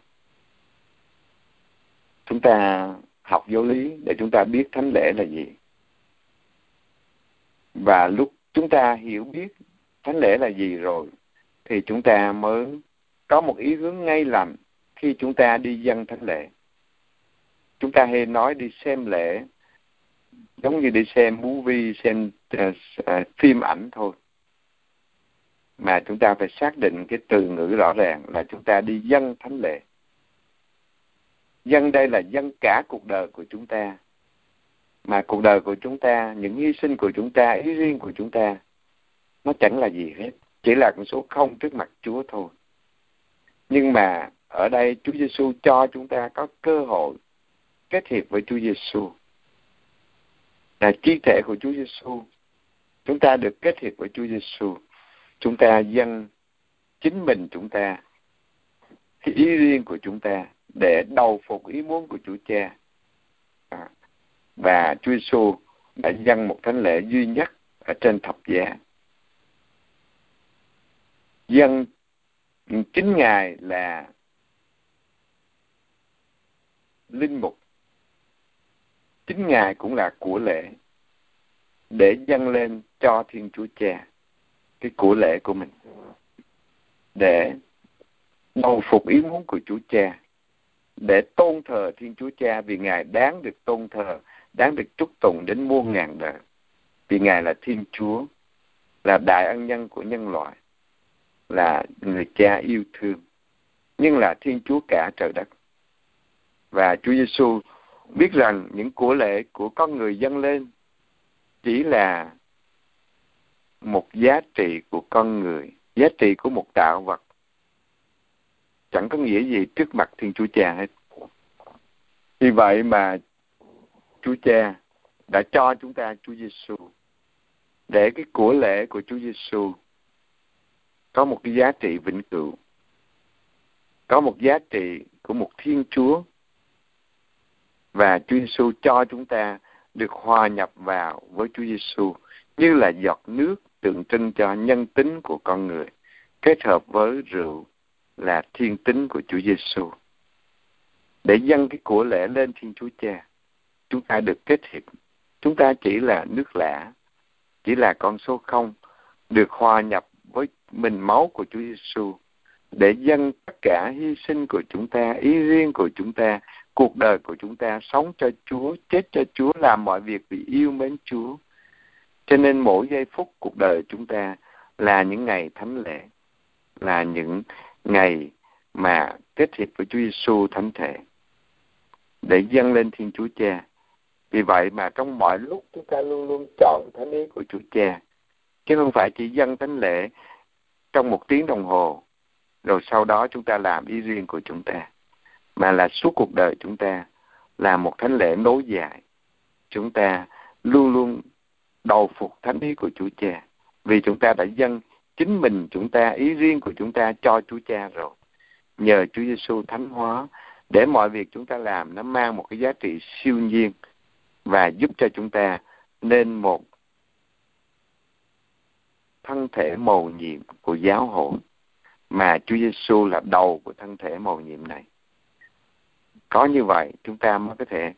Chúng ta học giáo lý để chúng ta biết thánh lễ là gì. Và lúc chúng ta hiểu biết thánh lễ là gì rồi thì chúng ta mới có một ý hướng ngay lành khi chúng ta đi dân thánh lễ. Chúng ta hay nói đi xem lễ giống như đi xem movie xem uh, uh, phim ảnh thôi. Mà chúng ta phải xác định cái từ ngữ rõ ràng là chúng ta đi dân thánh lễ dân đây là dân cả cuộc đời của chúng ta. Mà cuộc đời của chúng ta, những hy sinh của chúng ta, ý riêng của chúng ta, nó chẳng là gì hết. Chỉ là con số không trước mặt Chúa thôi. Nhưng mà ở đây Chúa Giêsu cho chúng ta có cơ hội kết hiệp với Chúa Giêsu là chi thể của Chúa Giêsu chúng ta được kết hiệp với Chúa Giêsu chúng ta dâng chính mình chúng ta, cái ý riêng của chúng ta để đầu phục ý muốn của Chúa Cha à, và Chúa Giêsu đã dâng một thánh lễ duy nhất ở trên thập giá. Dân chính Ngài là linh mục. Chính Ngài cũng là của lễ. để dâng lên cho Thiên Chúa Cha cái của lễ của mình để đầu phục ý muốn của Chúa Cha để tôn thờ Thiên Chúa Cha vì Ngài đáng được tôn thờ, đáng được chúc tụng đến muôn ngàn đời. Vì Ngài là Thiên Chúa, là đại ân nhân của nhân loại, là người cha yêu thương, nhưng là Thiên Chúa cả trời đất. Và Chúa Giêsu biết rằng những của lễ của con người dâng lên chỉ là một giá trị của con người, giá trị của một tạo vật chẳng có nghĩa gì trước mặt Thiên Chúa Cha hết. Vì vậy mà Chúa Cha đã cho chúng ta Chúa Giêsu để cái của lễ của Chúa Giêsu có một cái giá trị vĩnh cửu, có một giá trị của một Thiên Chúa và Chúa Giêsu cho chúng ta được hòa nhập vào với Chúa Giêsu như là giọt nước tượng trưng cho nhân tính của con người kết hợp với rượu là thiên tính của Chúa Giêsu. Để dâng cái của lễ lên Thiên Chúa Cha, chúng ta được kết hiệp. Chúng ta chỉ là nước lã, chỉ là con số không, được hòa nhập với mình máu của Chúa Giêsu để dâng tất cả hy sinh của chúng ta, ý riêng của chúng ta, cuộc đời của chúng ta sống cho Chúa, chết cho Chúa, làm mọi việc vì yêu mến Chúa. Cho nên mỗi giây phút cuộc đời chúng ta là những ngày thánh lễ, là những ngày mà kết hiệp với Chúa Giêsu thánh thể để dâng lên Thiên Chúa Cha. Vì vậy mà trong mọi lúc chúng ta luôn luôn chọn thánh ý của Chúa Cha, chứ không phải chỉ dâng thánh lễ trong một tiếng đồng hồ, rồi sau đó chúng ta làm ý riêng của chúng ta, mà là suốt cuộc đời chúng ta là một thánh lễ nối dài. Chúng ta luôn luôn đầu phục thánh ý của Chúa Cha, vì chúng ta đã dâng chính mình chúng ta, ý riêng của chúng ta cho Chúa Cha rồi. Nhờ Chúa Giêsu thánh hóa, để mọi việc chúng ta làm nó mang một cái giá trị siêu nhiên và giúp cho chúng ta nên một thân thể màu nhiệm của giáo hội. Mà Chúa Giêsu là đầu của thân thể màu nhiệm này. Có như vậy, chúng ta mới có thể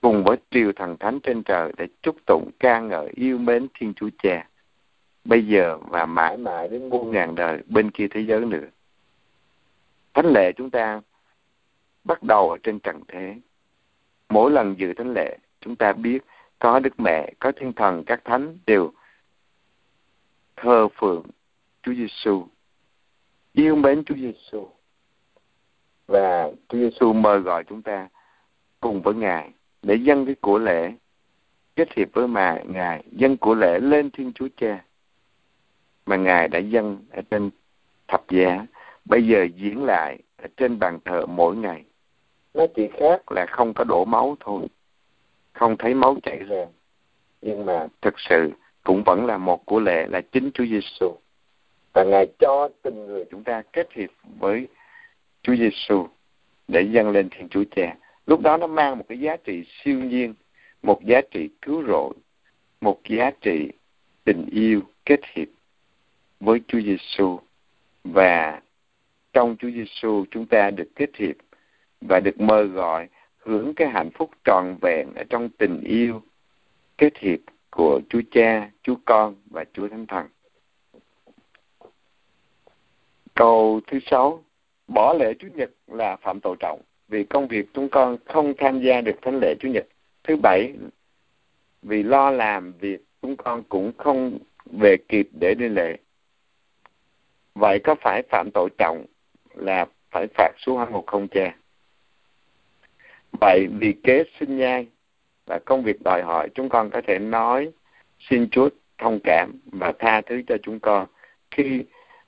cùng với triều thần thánh trên trời để chúc tụng ca ngợi yêu mến Thiên Chúa Cha bây giờ và mãi mãi đến muôn ngàn đời bên kia thế giới nữa. Thánh lễ chúng ta bắt đầu ở trên trần thế. Mỗi lần dự thánh lễ, chúng ta biết có Đức Mẹ, có Thiên Thần, các Thánh đều thờ phượng Chúa Giêsu, yêu mến Chúa Giêsu và Chúa Giêsu mời gọi chúng ta cùng với Ngài để dâng cái của lễ kết hiệp với mà Ngài dâng của lễ lên Thiên Chúa Cha mà Ngài đã dâng ở trên thập giá bây giờ diễn lại ở trên bàn thờ mỗi ngày. Nó chỉ khác là không có đổ máu thôi, không thấy máu chảy ra. Nhưng mà thực sự cũng vẫn là một của lệ là chính Chúa Giêsu. Và Ngài cho từng người chúng ta kết hiệp với Chúa Giêsu để dâng lên Thiên Chúa Cha. Lúc đó nó mang một cái giá trị siêu nhiên, một giá trị cứu rỗi, một giá trị tình yêu kết hiệp với Chúa Giêsu và trong Chúa Giêsu chúng ta được kết hiệp và được mời gọi hưởng cái hạnh phúc trọn vẹn ở trong tình yêu kết hiệp của Chúa Cha, Chúa Con và Chúa Thánh Thần. Câu thứ sáu, bỏ lễ Chủ nhật là phạm tội trọng vì công việc chúng con không tham gia được thánh lễ Chủ nhật. Thứ bảy, vì lo làm việc chúng con cũng không về kịp để đi lễ vậy có phải phạm tội trọng là phải phạt xuống hang ngục không, cha? Vậy vì kế sinh nhai và công việc đòi hỏi, chúng con có thể nói, xin Chúa thông cảm và tha thứ cho chúng con khi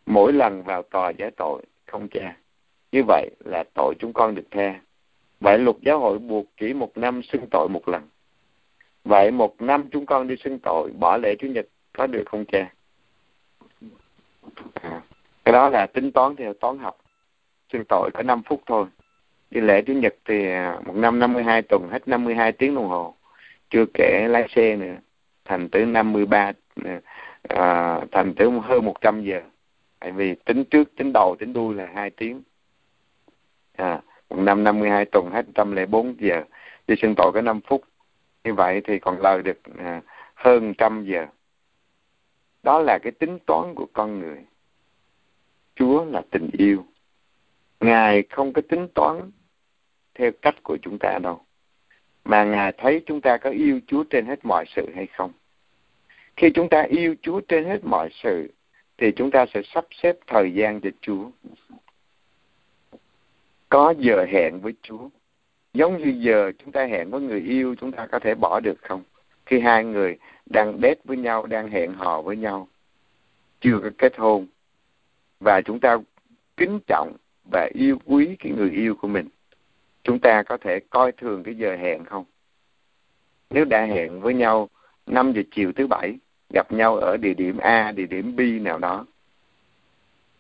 mỗi lần vào tòa giải tội, không, cha? Như vậy là tội chúng con được tha. Vậy luật giáo hội buộc chỉ một năm xưng tội một lần. Vậy một năm chúng con đi xưng tội, bỏ lễ chủ nhật có được không, cha? À cái đó là tính toán theo toán học. Xưng tội có 5 phút thôi. Đi lễ chủ nhật thì à, một năm 52 tuần hết 52 tiếng đồng hồ. Chưa kể lái xe nữa thành tới 53 à, à, thành tới hơn 100 giờ. Tại vì tính trước tính đầu tính đuôi là hai tiếng. À, một năm 52 tuần hết 104 giờ. Đi xưng tội có 5 phút. Như vậy thì còn lời được à, hơn trăm giờ. Đó là cái tính toán của con người chúa là tình yêu. Ngài không có tính toán theo cách của chúng ta đâu. Mà ngài thấy chúng ta có yêu chúa trên hết mọi sự hay không? Khi chúng ta yêu chúa trên hết mọi sự, thì chúng ta sẽ sắp xếp thời gian cho chúa. Có giờ hẹn với chúa. Giống như giờ chúng ta hẹn với người yêu, chúng ta có thể bỏ được không? Khi hai người đang date với nhau, đang hẹn hò với nhau, chưa có kết hôn và chúng ta kính trọng và yêu quý cái người yêu của mình. Chúng ta có thể coi thường cái giờ hẹn không? Nếu đã hẹn với nhau 5 giờ chiều thứ bảy gặp nhau ở địa điểm A, địa điểm B nào đó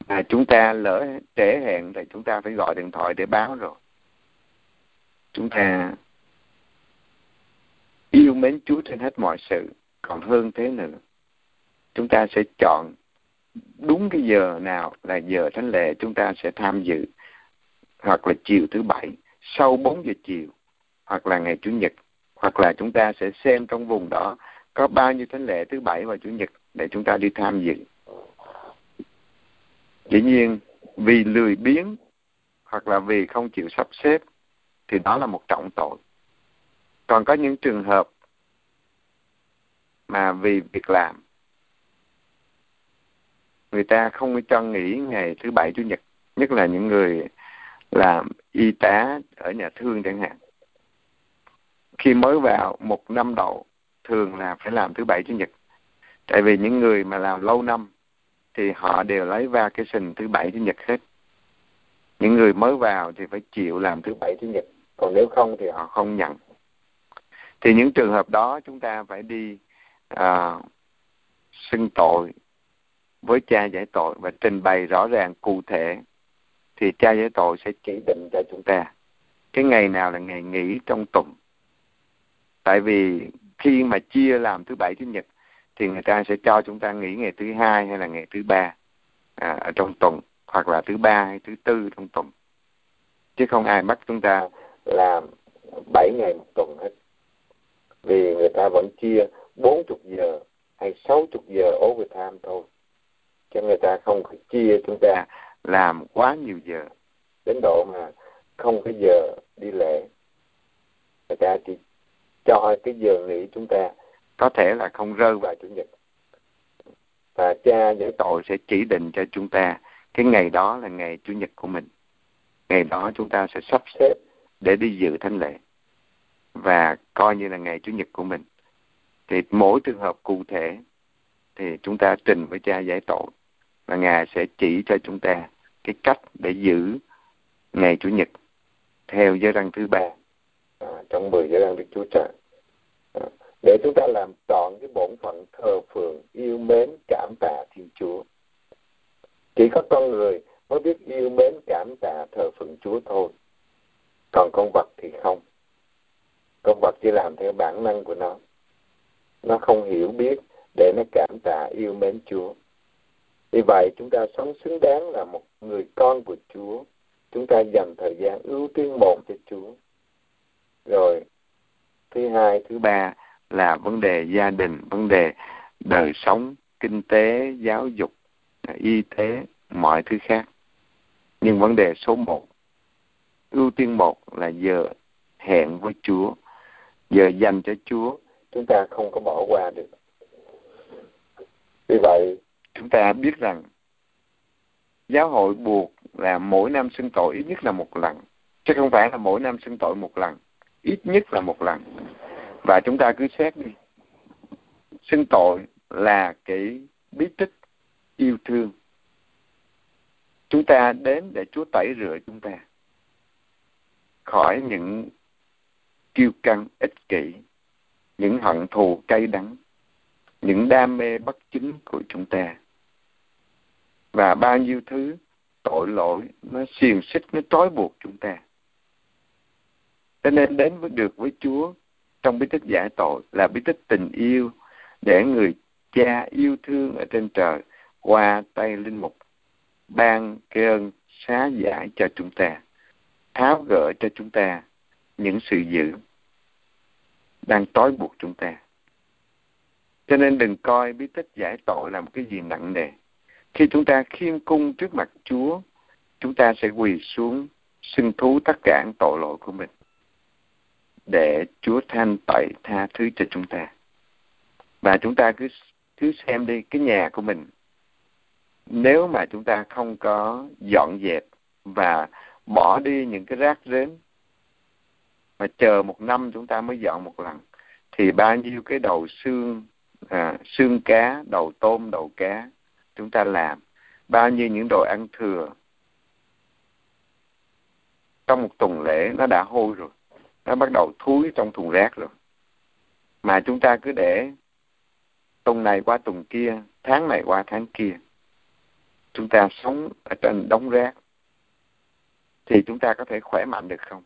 mà chúng ta lỡ trễ hẹn thì chúng ta phải gọi điện thoại để báo rồi. Chúng ta yêu mến Chúa trên hết mọi sự còn hơn thế nữa chúng ta sẽ chọn đúng cái giờ nào là giờ thánh lễ chúng ta sẽ tham dự. Hoặc là chiều thứ bảy, sau 4 giờ chiều, hoặc là ngày chủ nhật, hoặc là chúng ta sẽ xem trong vùng đó có bao nhiêu thánh lễ thứ bảy và chủ nhật để chúng ta đi tham dự. Dĩ nhiên, vì lười biếng hoặc là vì không chịu sắp xếp thì đó là một trọng tội. Còn có những trường hợp mà vì việc làm người ta không cho nghỉ ngày thứ bảy chủ nhật nhất là những người làm y tá ở nhà thương chẳng hạn. Khi mới vào một năm đầu thường là phải làm thứ bảy chủ nhật. Tại vì những người mà làm lâu năm thì họ đều lấy vacation thứ bảy chủ nhật hết. Những người mới vào thì phải chịu làm thứ bảy chủ nhật. Còn nếu không thì họ không nhận. Thì những trường hợp đó chúng ta phải đi à, xưng tội với cha giải tội và trình bày rõ ràng cụ thể thì cha giải tội sẽ chỉ định cho chúng ta. Cái ngày nào là ngày nghỉ trong tuần. Tại vì khi mà chia làm thứ bảy thứ nhật thì người ta sẽ cho chúng ta nghỉ ngày thứ hai hay là ngày thứ ba à, ở trong tuần hoặc là thứ ba hay thứ tư trong tuần. Chứ không ai bắt chúng ta làm bảy ngày một tuần hết. Vì người ta vẫn chia bốn chục giờ hay sáu chục giờ overtime thôi cho người ta không có chia chúng ta làm quá nhiều giờ. Đến độ mà không có giờ đi lễ, người ta chỉ cho cái giờ nghỉ chúng ta có thể là không rơi vào chủ nhật. Và cha giải tội sẽ chỉ định cho chúng ta cái ngày đó là ngày chủ nhật của mình. Ngày đó chúng ta sẽ sắp xếp để đi dự thánh lễ. Và coi như là ngày chủ nhật của mình. Thì mỗi trường hợp cụ thể thì chúng ta trình với cha giải tội và ngài sẽ chỉ cho chúng ta cái cách để giữ ngày chủ nhật theo giới răng thứ ba à, trong mười giới răng đức chúa trời. À, để chúng ta làm trọn cái bổn phận thờ phượng yêu mến cảm tạ thiên chúa. Chỉ có con người mới biết yêu mến cảm tạ thờ phượng chúa thôi. Còn con vật thì không. Con vật chỉ làm theo bản năng của nó. Nó không hiểu biết để nó cảm tạ yêu mến chúa vì vậy, chúng ta sống xứng đáng là một người con của chúa. Chúng ta dành thời gian ưu tiên một cho chúa. Rồi, thứ hai, thứ ba là vấn đề gia đình, vấn đề đời sống, kinh tế, giáo dục, y tế, mọi thứ khác. Nhưng vấn đề số một, ưu tiên một là giờ hẹn với chúa, giờ dành cho chúa. Chúng ta không có bỏ qua được. Vì vậy chúng ta biết rằng giáo hội buộc là mỗi năm xưng tội ít nhất là một lần, chứ không phải là mỗi năm xưng tội một lần, ít nhất là một lần. Và chúng ta cứ xét đi. Xưng tội là cái bí tích yêu thương. Chúng ta đến để chúa tẩy rửa chúng ta khỏi những kiêu căng, ích kỷ, những hận thù cay đắng những đam mê bất chính của chúng ta. Và bao nhiêu thứ tội lỗi nó xiềng xích, nó trói buộc chúng ta. Cho nên đến với được với Chúa trong bí tích giải tội, là bí tích tình yêu, để người cha yêu thương ở trên trời qua tay linh mục, ban cái ơn xá giải cho chúng ta, tháo gỡ cho chúng ta những sự dữ đang trói buộc chúng ta cho nên đừng coi bí tích giải tội là một cái gì nặng nề. Khi chúng ta khiêm cung trước mặt chúa, chúng ta sẽ quỳ xuống xưng thú tất cả tội lỗi của mình để chúa thanh tẩy tha thứ cho chúng ta. Và chúng ta cứ cứ xem đi cái nhà của mình. Nếu mà chúng ta không có dọn dẹp và bỏ đi những cái rác rến, mà chờ một năm chúng ta mới dọn một lần, thì bao nhiêu cái đầu xương à, xương cá đầu tôm đầu cá chúng ta làm bao nhiêu những đồ ăn thừa. Trong một tuần lễ nó đã hôi rồi. Nó bắt đầu thúi trong thùng rác rồi. Mà chúng ta cứ để tuần này qua tuần kia tháng này qua tháng kia chúng ta sống ở trên đống rác thì chúng ta có thể khỏe mạnh được không?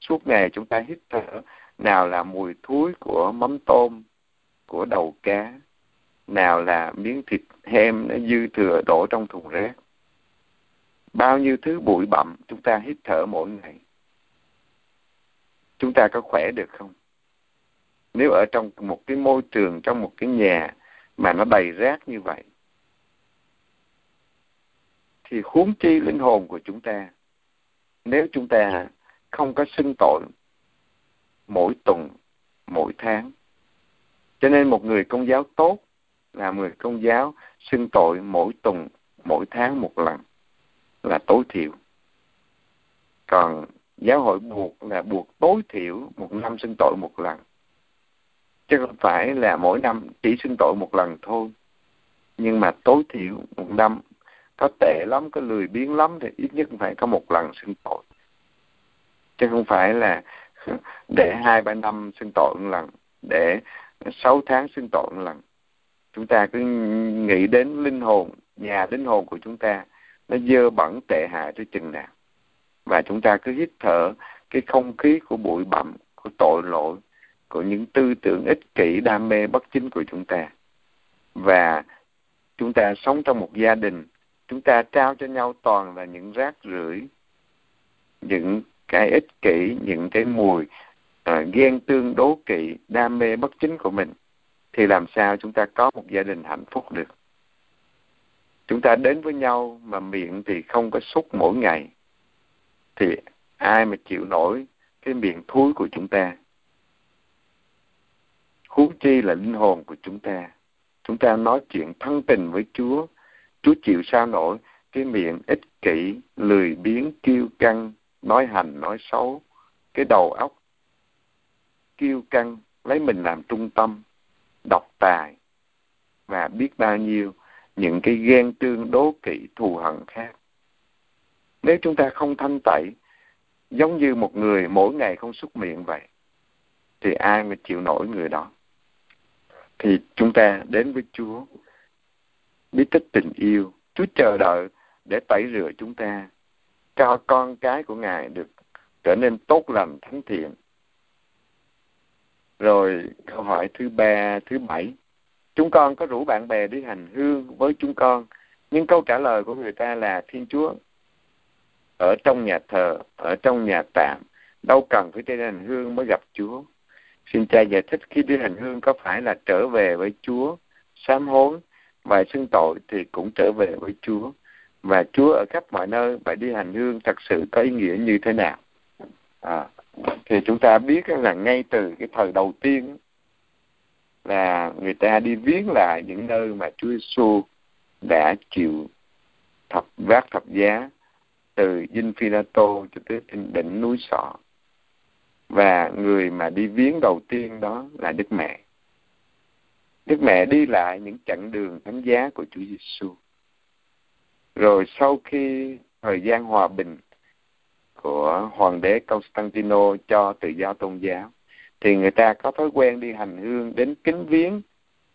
Suốt ngày chúng ta hít thở nào là mùi thúi của mắm tôm của đầu cá. Nào là miếng thịt hem nó dư thừa đổ trong thùng rác. Bao nhiêu thứ bụi bặm, chúng ta hít thở mỗi ngày. Chúng ta có khỏe được không? Nếu ở trong một cái môi trường, trong một cái nhà mà nó đầy rác như vậy, thì huống chi linh hồn của chúng ta, nếu chúng ta không có xưng tội mỗi tuần, mỗi tháng cho nên một người công giáo tốt là người công giáo xưng tội mỗi tuần, mỗi tháng một lần là tối thiểu. Còn giáo hội buộc là buộc tối thiểu một năm xưng tội một lần. Chứ không phải là mỗi năm chỉ xưng tội một lần thôi. Nhưng mà tối thiểu một năm, có tệ lắm, có lười biếng lắm thì ít nhất phải có một lần xưng tội. Chứ không phải là để hai ba năm xưng tội một lần, để sáu tháng xưng tội một lần. Chúng ta cứ nghĩ đến linh hồn, nhà linh hồn của chúng ta, nó dơ bẩn tệ hại tới chừng nào. Và chúng ta cứ hít thở cái không khí của bụi bặm, của tội lỗi, của những tư tưởng ích kỷ, đam mê bất chính của chúng ta. Và chúng ta sống trong một gia đình, chúng ta trao cho nhau toàn là những rác rưởi, những cái ích kỷ, những cái mùi à, ghen tương đố kỵ đam mê bất chính của mình thì làm sao chúng ta có một gia đình hạnh phúc được? Chúng ta đến với nhau mà miệng thì không có xúc mỗi ngày thì ai mà chịu nổi cái miệng thúi của chúng ta? Huống chi là linh hồn của chúng ta. Chúng ta nói chuyện thân tình với chúa. Chúa chịu sao nổi? Cái miệng ích kỷ lười biếng kiêu căng nói hành nói xấu cái đầu óc kiêu căng lấy mình làm trung tâm, độc tài, và biết bao nhiêu những cái ghen tương đố kỵ thù hận khác. Nếu chúng ta không thanh tẩy, giống như một người mỗi ngày không xúc miệng vậy, thì ai mà chịu nổi người đó? Thì chúng ta đến với Chúa, biết tích tình yêu. Chúa chờ đợi để tẩy rửa chúng ta, cho con cái của Ngài được trở nên tốt lành, thánh thiện rồi câu hỏi thứ ba thứ bảy. Chúng con có rủ bạn bè đi hành hương với chúng con nhưng câu trả lời của người ta là thiên chúa. Ở trong nhà thờ ở trong nhà tạm đâu cần phải đi hành hương mới gặp chúa. Xin cha giải thích khi đi hành hương có phải là trở về với chúa sám hối và xưng tội thì cũng trở về với chúa. Và chúa ở khắp mọi nơi và đi hành hương thật sự có ý nghĩa như thế nào? À, thì chúng ta biết là ngay từ cái thời đầu tiên là người ta đi viếng lại những nơi mà Chúa Giêsu đã chịu thập vác thập giá từ Dinh Philato cho tới đỉnh núi Sọ và người mà đi viếng đầu tiên đó là Đức Mẹ. Đức Mẹ đi lại những chặng đường thánh giá của Chúa Giêsu. Rồi sau khi thời gian hòa bình của hoàng đế Constantino cho tự do tôn giáo thì người ta có thói quen đi hành hương đến kính viếng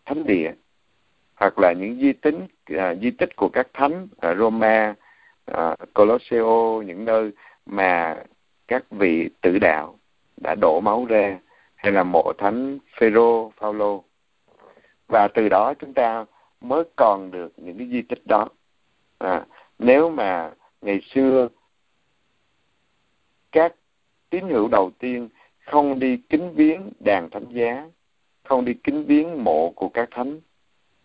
thánh địa hoặc là những di tích uh, à, di tích của các thánh ở Roma, uh, Colosseo những nơi mà các vị tử đạo đã đổ máu ra hay là mộ thánh Phêrô, Phaolô. Và từ đó chúng ta mới còn được những cái di tích đó. À, nếu mà ngày xưa các tín hữu đầu tiên không đi kính viếng đàn thánh giá không đi kính viếng mộ của các thánh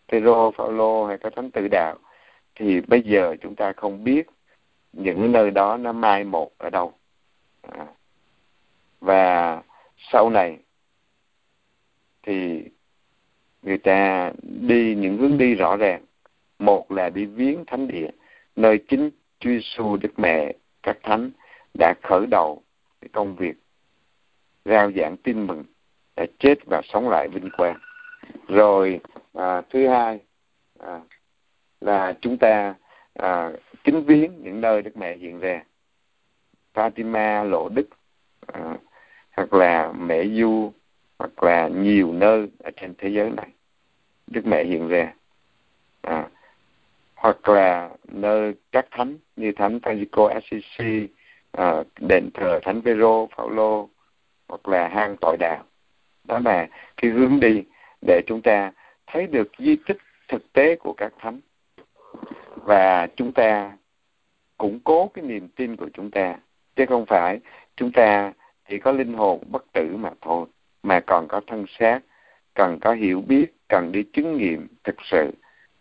Phêrô, Phaolô hay các thánh tự đạo thì bây giờ chúng ta không biết những nơi đó nó mai một ở đâu à. và sau này thì người ta đi những hướng đi rõ ràng một là đi viếng thánh địa nơi chính Chúa Giêsu Đức Mẹ các thánh đã khởi đầu cái công việc rao giảng tin mừng đã chết và sống lại vinh quang. Rồi à, thứ hai à, là chúng ta à, kính viếng những nơi Đức Mẹ hiện ra. Fatima Lộ Đức à, hoặc là Mẹ Du hoặc là nhiều nơi ở trên thế giới này Đức Mẹ hiện ra. À, hoặc là nơi các thánh như thánh Francisco Assisi à, đền thờ thánh Vero Phaolô hoặc là hang tội đạo. Đó là cái hướng đi để chúng ta thấy được di tích thực tế của các thánh. Và chúng ta củng cố cái niềm tin của chúng ta chứ không phải chúng ta chỉ có linh hồn bất tử mà thôi mà còn có thân xác cần có hiểu biết cần đi chứng nghiệm thực sự.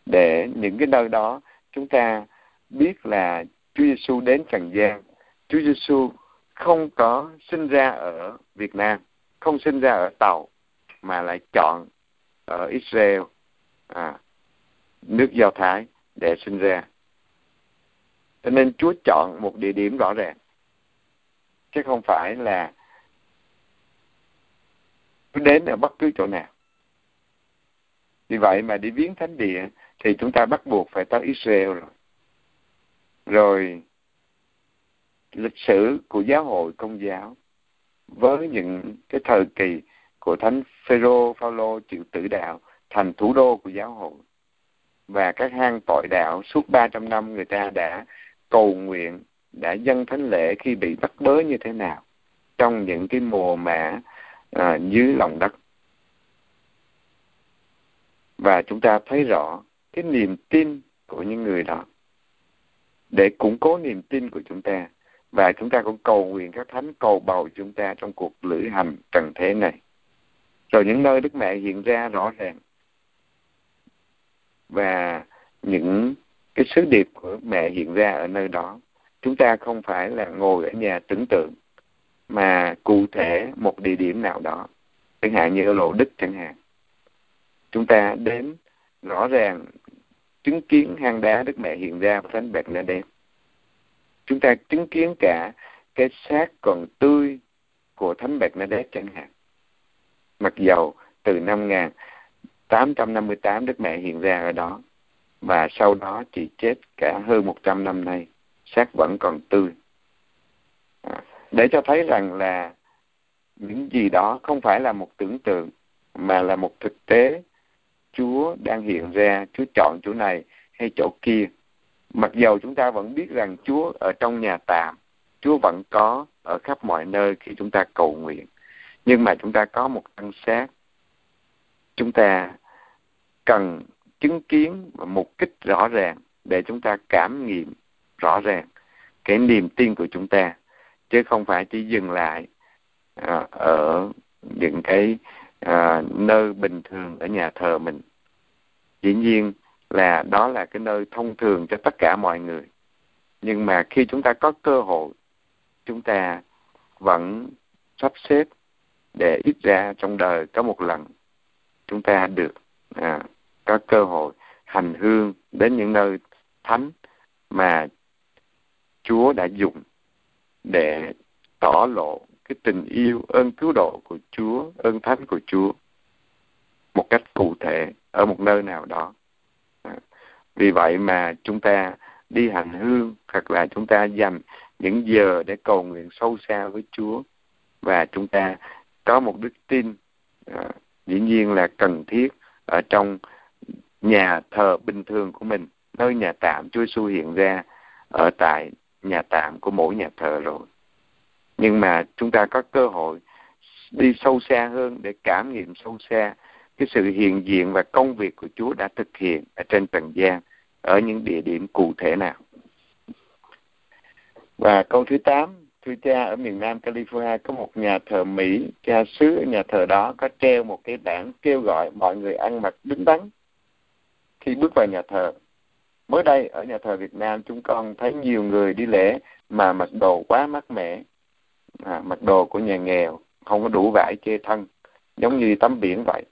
Để những cái nơi đó chúng ta biết là Chúa Giêsu đến trần gian Chúa Giêsu không có sinh ra ở Việt Nam không sinh ra ở Tàu mà lại chọn ở Israel à, nước Do Thái để sinh ra. Cho nên Chúa chọn một địa điểm rõ ràng chứ không phải là đến ở bất cứ chỗ nào. Vì vậy mà đi viếng thánh địa thì chúng ta bắt buộc phải tới Israel rồi. Rồi lịch sử của giáo hội công giáo với những cái thời kỳ của thánh Phêrô Phaolô chịu tử đạo thành thủ đô của giáo hội. Và các hang tội đạo suốt 300 năm người ta đã cầu nguyện đã dâng thánh lễ khi bị bắt bớ như thế nào trong những cái mùa mã à, dưới lòng đất. Và chúng ta thấy rõ cái niềm tin của những người đó. Để củng cố niềm tin của chúng ta và chúng ta cũng cầu nguyện các thánh cầu bầu chúng ta trong cuộc lữ hành trần thế này. Rồi những nơi đức mẹ hiện ra rõ ràng. Và những cái sứ điệp của mẹ hiện ra ở nơi đó. Chúng ta không phải là ngồi ở nhà tưởng tượng, mà cụ thể một địa điểm nào đó. Chẳng hạn như ở lộ đức chẳng hạn. Chúng ta đến rõ ràng chứng kiến hang đá đức mẹ hiện ra và thánh bẹt đêm chúng ta chứng kiến cả cái xác còn tươi của thánh bẹt đen chẳng hạn. Mặc dầu từ năm 1858 đức mẹ hiện ra ở đó và sau đó chị chết cả hơn 100 năm nay xác vẫn còn tươi. À, để cho thấy rằng là những gì đó không phải là một tưởng tượng mà là một thực tế. Chúa đang hiện ra Chúa chọn chỗ này hay chỗ kia mặc dầu chúng ta vẫn biết rằng Chúa ở trong nhà tạm Chúa vẫn có ở khắp mọi nơi khi chúng ta cầu nguyện. Nhưng mà chúng ta có một thân xác. Chúng ta cần chứng kiến và mục kích rõ ràng để chúng ta cảm nghiệm rõ ràng cái niềm tin của chúng ta chứ không phải chỉ dừng lại à, ở những cái à, nơi bình thường ở nhà thờ mình. Dĩ nhiên là đó là cái nơi thông thường cho tất cả mọi người nhưng mà khi chúng ta có cơ hội chúng ta vẫn sắp xếp để ít ra trong đời có một lần chúng ta được à, có cơ hội hành hương đến những nơi thánh mà Chúa đã dùng để tỏ lộ cái tình yêu ơn cứu độ của Chúa, ơn thánh của Chúa một cách cụ thể ở một nơi nào đó. Vì vậy mà chúng ta đi hành hương hoặc là chúng ta dành những giờ để cầu nguyện sâu xa với Chúa. Và chúng ta có một đức tin à, dĩ nhiên là cần thiết ở trong nhà thờ bình thường của mình nơi nhà tạm Chúa Giêsu hiện ra ở tại nhà tạm của mỗi nhà thờ rồi. Nhưng mà chúng ta có cơ hội đi sâu xa hơn để cảm nghiệm sâu xa cái sự hiện diện và công việc của Chúa đã thực hiện ở trên trần gian ở những địa điểm cụ thể nào? Và câu thứ tám thưa cha ở miền Nam California có một nhà thờ Mỹ cha xứ ở nhà thờ đó có treo một cái bảng kêu gọi mọi người ăn mặc đứng đắn khi bước vào nhà thờ. Mới đây ở nhà thờ Việt Nam chúng con thấy nhiều người đi lễ mà mặc đồ quá mát mẻ à, mặc đồ của nhà nghèo không có đủ vải che thân giống như tắm biển vậy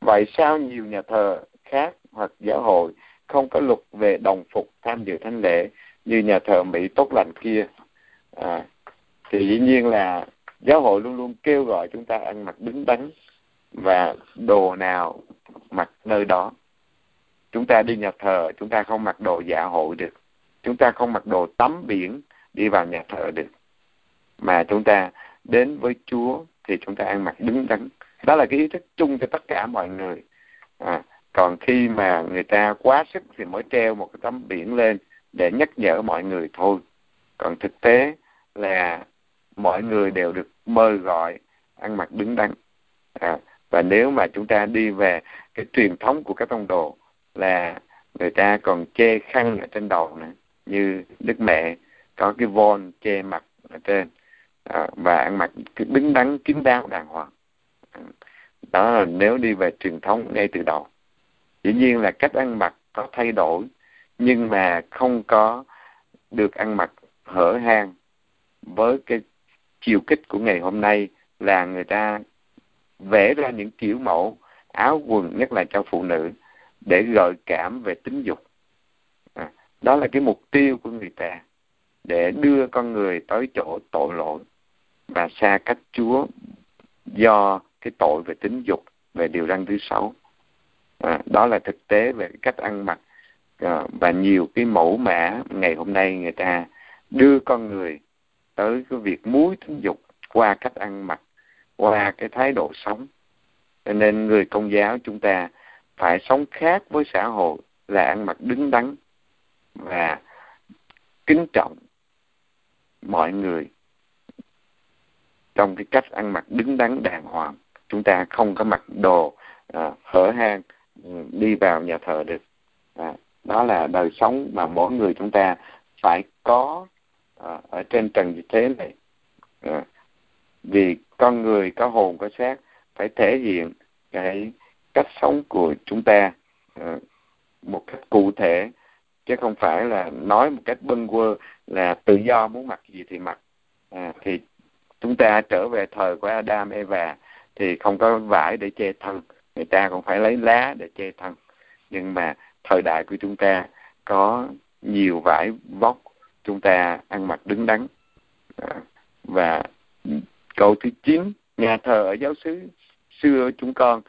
vậy sao nhiều nhà thờ khác hoặc giáo hội không có luật về đồng phục tham dự thánh lễ như nhà thờ Mỹ tốt lành kia? À, thì dĩ nhiên là giáo hội luôn luôn kêu gọi chúng ta ăn mặc đứng đắn và đồ nào mặc nơi đó. Chúng ta đi nhà thờ chúng ta không mặc đồ dạ hội được. Chúng ta không mặc đồ tắm biển đi vào nhà thờ được. Mà chúng ta đến với Chúa thì chúng ta ăn mặc đứng đắn đó là cái ý thức chung cho tất cả mọi người. À, còn khi mà người ta quá sức thì mới treo một cái tấm biển lên để nhắc nhở mọi người thôi. Còn thực tế là mọi người đều được mời gọi ăn mặc đứng đắn. À, và nếu mà chúng ta đi về cái truyền thống của các tông đồ là người ta còn che khăn ở trên đầu nữa như đức mẹ có cái von che mặt ở trên. À, và ăn mặc đứng đắn kín đáo đàng hoàng đó là nếu đi về truyền thống ngay từ đầu. Dĩ nhiên là cách ăn mặc có thay đổi nhưng mà không có được ăn mặc hở hang. Với cái chiều kích của ngày hôm nay là người ta vẽ ra những kiểu mẫu áo quần nhất là cho phụ nữ để gợi cảm về tính dục. À, đó là cái mục tiêu của người ta để đưa con người tới chỗ tội lỗi và xa cách Chúa do cái tội về tính dục về điều răn thứ sáu. À, đó là thực tế về cách ăn mặc. À, và nhiều cái mẫu mã ngày hôm nay người ta đưa con người tới cái việc muối tính dục qua cách ăn mặc qua cái thái độ sống. Cho nên người công giáo chúng ta phải sống khác với xã hội là ăn mặc đứng đắn và kính trọng mọi người trong cái cách ăn mặc đứng đắn đàng hoàng chúng ta không có mặc đồ à, hở hang ừ, đi vào nhà thờ được. À, đó là đời sống mà mỗi người chúng ta phải có à, ở trên trần thế này. À, vì con người có hồn có xác phải thể hiện cái cách sống của chúng ta à, một cách cụ thể chứ không phải là nói một cách bâng quơ là tự do muốn mặc gì thì mặc. À, thì chúng ta trở về thời của Adam Eva thì không có vải để che thân, người ta cũng phải lấy lá để che thân. Nhưng mà thời đại của chúng ta có nhiều vải vóc, chúng ta ăn mặc đứng đắn. À, và câu thứ chín, nhà thờ ở giáo xứ xưa chúng con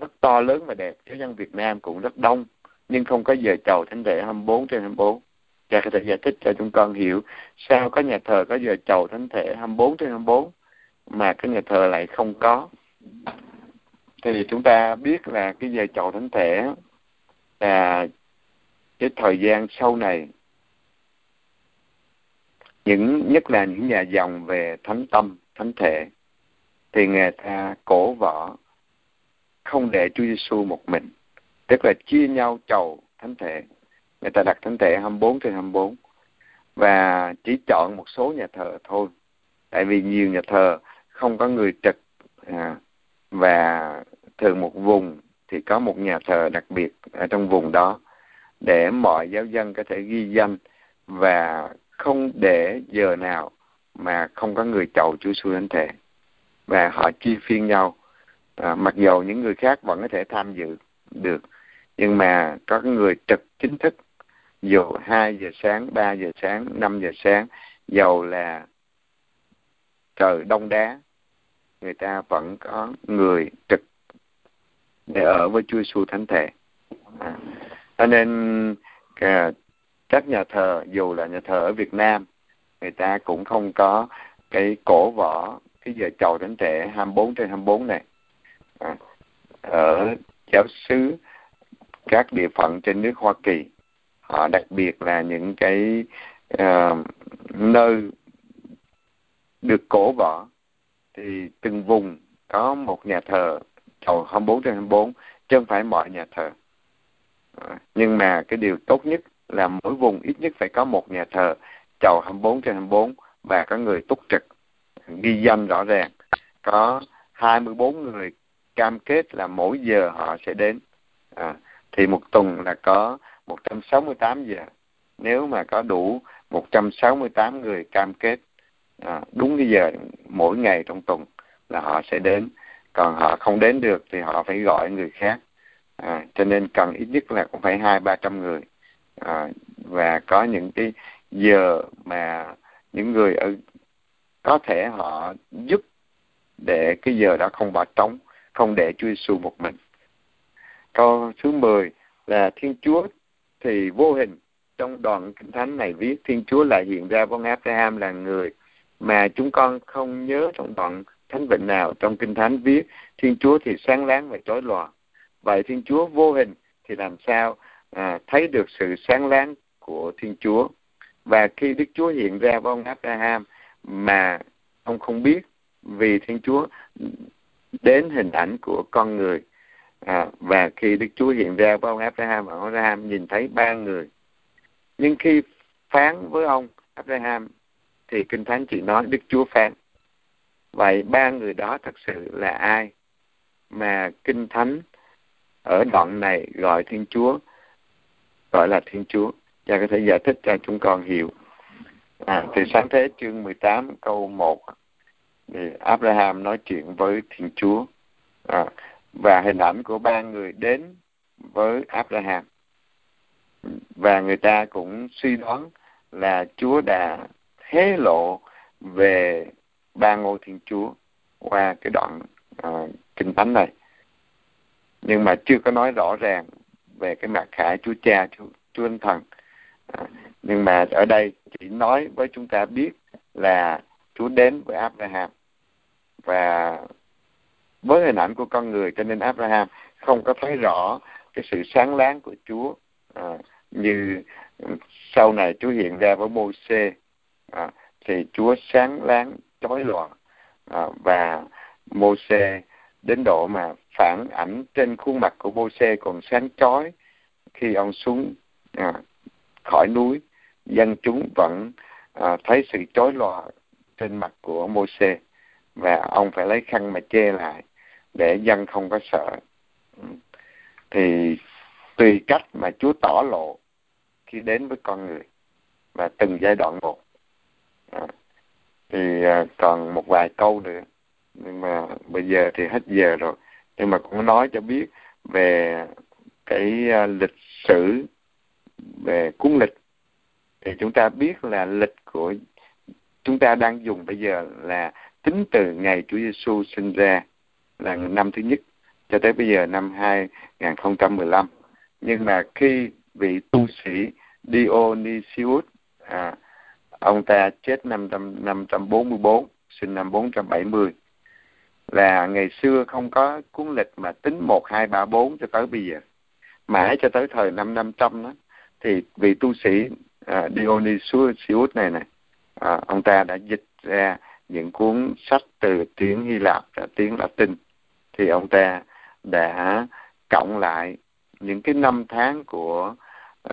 rất to lớn và đẹp giáo dân Việt Nam cũng rất đông, nhưng không có giờ chầu thánh lễ 24 trên 24 cha có thể giải thích cho chúng con hiểu sao có nhà thờ có giờ chầu thánh thể 24 trên 24 mà cái nhà thờ lại không có thì chúng ta biết là cái giờ chầu thánh thể là cái thời gian sau này. Những nhất là những nhà dòng về thánh tâm thánh thể thì người ta cổ võ không để Chúa Giêsu một mình. Tức là chia nhau chầu thánh thể. Người ta đặt thánh thể 24 trên 24 và chỉ chọn một số nhà thờ thôi. Tại vì nhiều nhà thờ không có người trực à, và thường một vùng thì có một nhà thờ đặc biệt ở trong vùng đó để mọi giáo dân có thể ghi danh và không để giờ nào mà không có người chầu Chúa Giêsu thánh thể. Và họ chia phiên nhau. À, mặc dầu những người khác vẫn có thể tham dự được nhưng mà có người trực chính thức dù hai giờ sáng ba giờ sáng năm giờ sáng dầu là trời đông đá người ta vẫn có người trực để ở với Chúa Giêsu thánh thể. À, cho nên à, các nhà thờ dù là nhà thờ ở Việt Nam người ta cũng không có cái cổ võ cái giờ chầu thánh thể 24 trên 24 này. À, ở giáo xứ các địa phận trên nước Hoa Kỳ họ đặc biệt là những cái uh, nơi được cổ võ thì từng vùng có một nhà thờ chầu 24 trên 24 chứ không phải mọi nhà thờ. À, nhưng mà cái điều tốt nhất là mỗi vùng ít nhất phải có một nhà thờ chầu 24 trên 24 và có người túc trực. Ghi danh rõ ràng có 24 người cam kết là mỗi giờ họ sẽ đến. À, thì một tuần là có 168 giờ. Nếu mà có đủ 168 người cam kết à, đúng cái giờ mỗi ngày trong tuần là họ sẽ đến còn họ không đến được thì họ phải gọi người khác. À, cho nên cần ít nhất là cũng phải hai ba trăm người. À, và có những cái giờ mà những người ở có thể họ giúp để cái giờ đó không bỏ trống không để Chúa Giêsu một mình. Câu thứ 10 là Thiên Chúa thì vô hình. Trong đoạn kinh thánh này viết Thiên Chúa lại hiện ra với Abraham là người mà chúng con không nhớ trong đoạn thánh vịnh nào trong kinh thánh viết Thiên Chúa thì sáng láng và chói lòa. Vậy Thiên Chúa vô hình thì làm sao à, thấy được sự sáng láng của Thiên Chúa? Và khi Đức Chúa hiện ra với ông Abraham mà ông không biết vì Thiên Chúa đến hình ảnh của con người à, và khi Đức Chúa hiện ra với ông Abraham ông Abraham nhìn thấy ba người. Nhưng khi phán với ông Abraham thì kinh thánh chỉ nói Đức Chúa phán vậy ba người đó thật sự là ai mà kinh thánh ở đoạn này gọi Thiên Chúa gọi là Thiên Chúa? Và có thể giải thích cho chúng con hiểu. À, từ sáng thế chương 18 câu 1 thì Abraham nói chuyện với Thiên Chúa. À, và hình ảnh của ba người đến với Abraham. Và người ta cũng suy đoán là Chúa đã hé lộ về ba ngôi Thiên Chúa qua cái đoạn uh, kinh thánh này. Nhưng mà chưa có nói rõ ràng về cái mặt khải Chúa Cha Chúa, Chúa anh Thần. À, nhưng mà ở đây chỉ nói với chúng ta biết là Chúa đến với Abraham. Và với hình ảnh của con người cho nên Abraham không có thấy rõ cái sự sáng láng của Chúa à, như sau này Chúa hiện ra với Mô-xê à, thì Chúa sáng láng chói loạn. À, và Mô-xê đến độ mà phản ảnh trên khuôn mặt của Mô-xê còn sáng chói khi ông xuống à, khỏi núi dân chúng vẫn à, thấy sự chói lòa trên mặt của Mô-xê và ông phải lấy khăn mà che lại để dân không có sợ. Ừ. Thì tùy cách mà Chúa tỏ lộ khi đến với con người và từng giai đoạn một. À, thì à, còn một vài câu nữa. Nhưng mà bây giờ thì hết giờ rồi. Nhưng mà cũng nói cho biết về cái à, lịch sử về cuốn lịch. Thì chúng ta biết là lịch của chúng ta đang dùng bây giờ là tính từ ngày Chúa Giêsu sinh ra là năm thứ nhất cho tới bây giờ năm 2015 nhưng mà khi vị tu sĩ Dionysius à, ông ta chết năm năm trăm bốn mươi bốn sinh năm bốn trăm bảy mươi. Là ngày xưa không có cuốn lịch mà tính một hai ba bốn cho tới bây giờ. Mãi cho tới thời năm năm trăm đó thì vị tu sĩ uh, Dionysius này này uh, ông ta đã dịch ra những cuốn sách từ tiếng Hy Lạp và tiếng Latin. Thì ông ta đã cộng lại những cái năm tháng của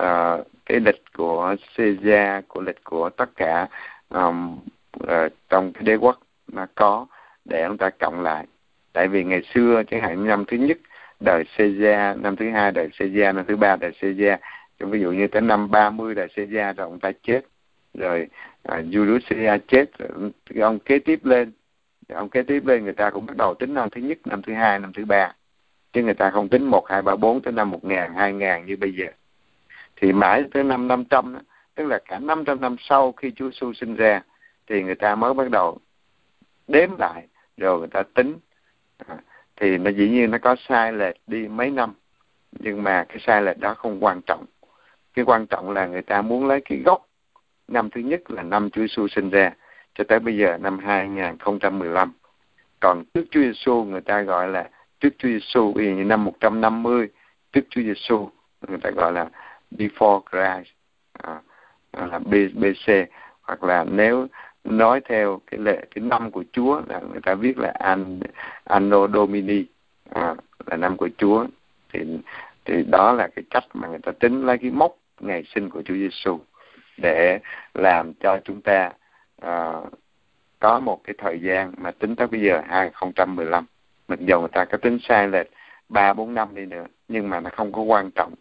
uh, cái lịch của Caesar của lịch của tất cả um, uh, trong cái đế quốc mà có để chúng ta cộng lại. Tại vì ngày xưa chẳng hạn năm thứ nhất đời Caesar năm thứ hai đời Caesar năm thứ ba đời Caesar ví dụ như tới năm 30 đời Caesar rồi ông ta chết. Rồi à, Julius Caesar chết rồi ông kế tiếp lên. Ông kế tiếp lên người ta cũng bắt đầu tính năm thứ nhất năm thứ hai năm thứ ba. Chứ người ta không tính một hai ba bốn tới năm một ngàn hai ngàn như bây giờ thì mãi tới năm năm trăm tức là cả năm trăm năm sau khi Chúa Giêsu sinh ra thì người ta mới bắt đầu đếm lại rồi người ta tính. À, thì nó dĩ nhiên nó có sai lệch đi mấy năm nhưng mà cái sai lệch đó không quan trọng. Cái quan trọng là người ta muốn lấy cái gốc năm thứ nhất là năm Chúa Giêsu sinh ra cho tới bây giờ năm 2015 còn trước Chúa Giêsu người ta gọi là trước Chúa Giêsu như năm 150 trước Chúa Giêsu người ta gọi là before Christ à, à là BC hoặc là nếu nói theo cái lệ cái năm của Chúa là người ta viết là an anno domini à, là năm của Chúa thì thì đó là cái cách mà người ta tính lấy cái mốc ngày sinh của Chúa Giêsu để làm cho chúng ta uh, có một cái thời gian mà tính tới bây giờ 2015 mặc dù người ta có tính sai lệch ba bốn năm đi nữa nhưng mà nó không có quan trọng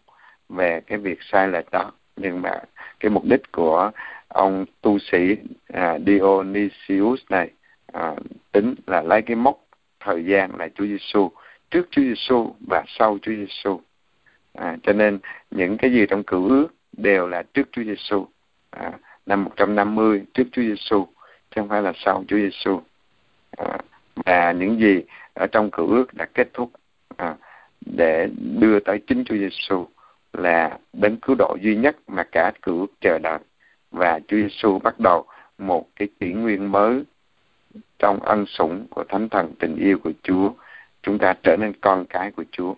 về cái việc sai lệch đó. Nhưng mà cái mục đích của ông tu sĩ à, Dionysius này à, tính là lấy cái mốc thời gian là Chúa Giêsu trước Chúa Giêsu và sau Chúa Giêsu à, cho nên những cái gì trong cựu ước đều là trước Chúa Giêsu à, năm 150 trước Chúa Giêsu chứ không phải là sau Chúa Giêsu à, và những gì ở trong cựu ước đã kết thúc à, để đưa tới chính Chúa Giêsu là đấng cứu độ duy nhất mà cả cửa chờ đợi. Và Chúa Giêsu bắt đầu một cái kỷ nguyên mới trong ân sủng của thánh thần tình yêu của Chúa. Chúng ta trở nên con cái của Chúa.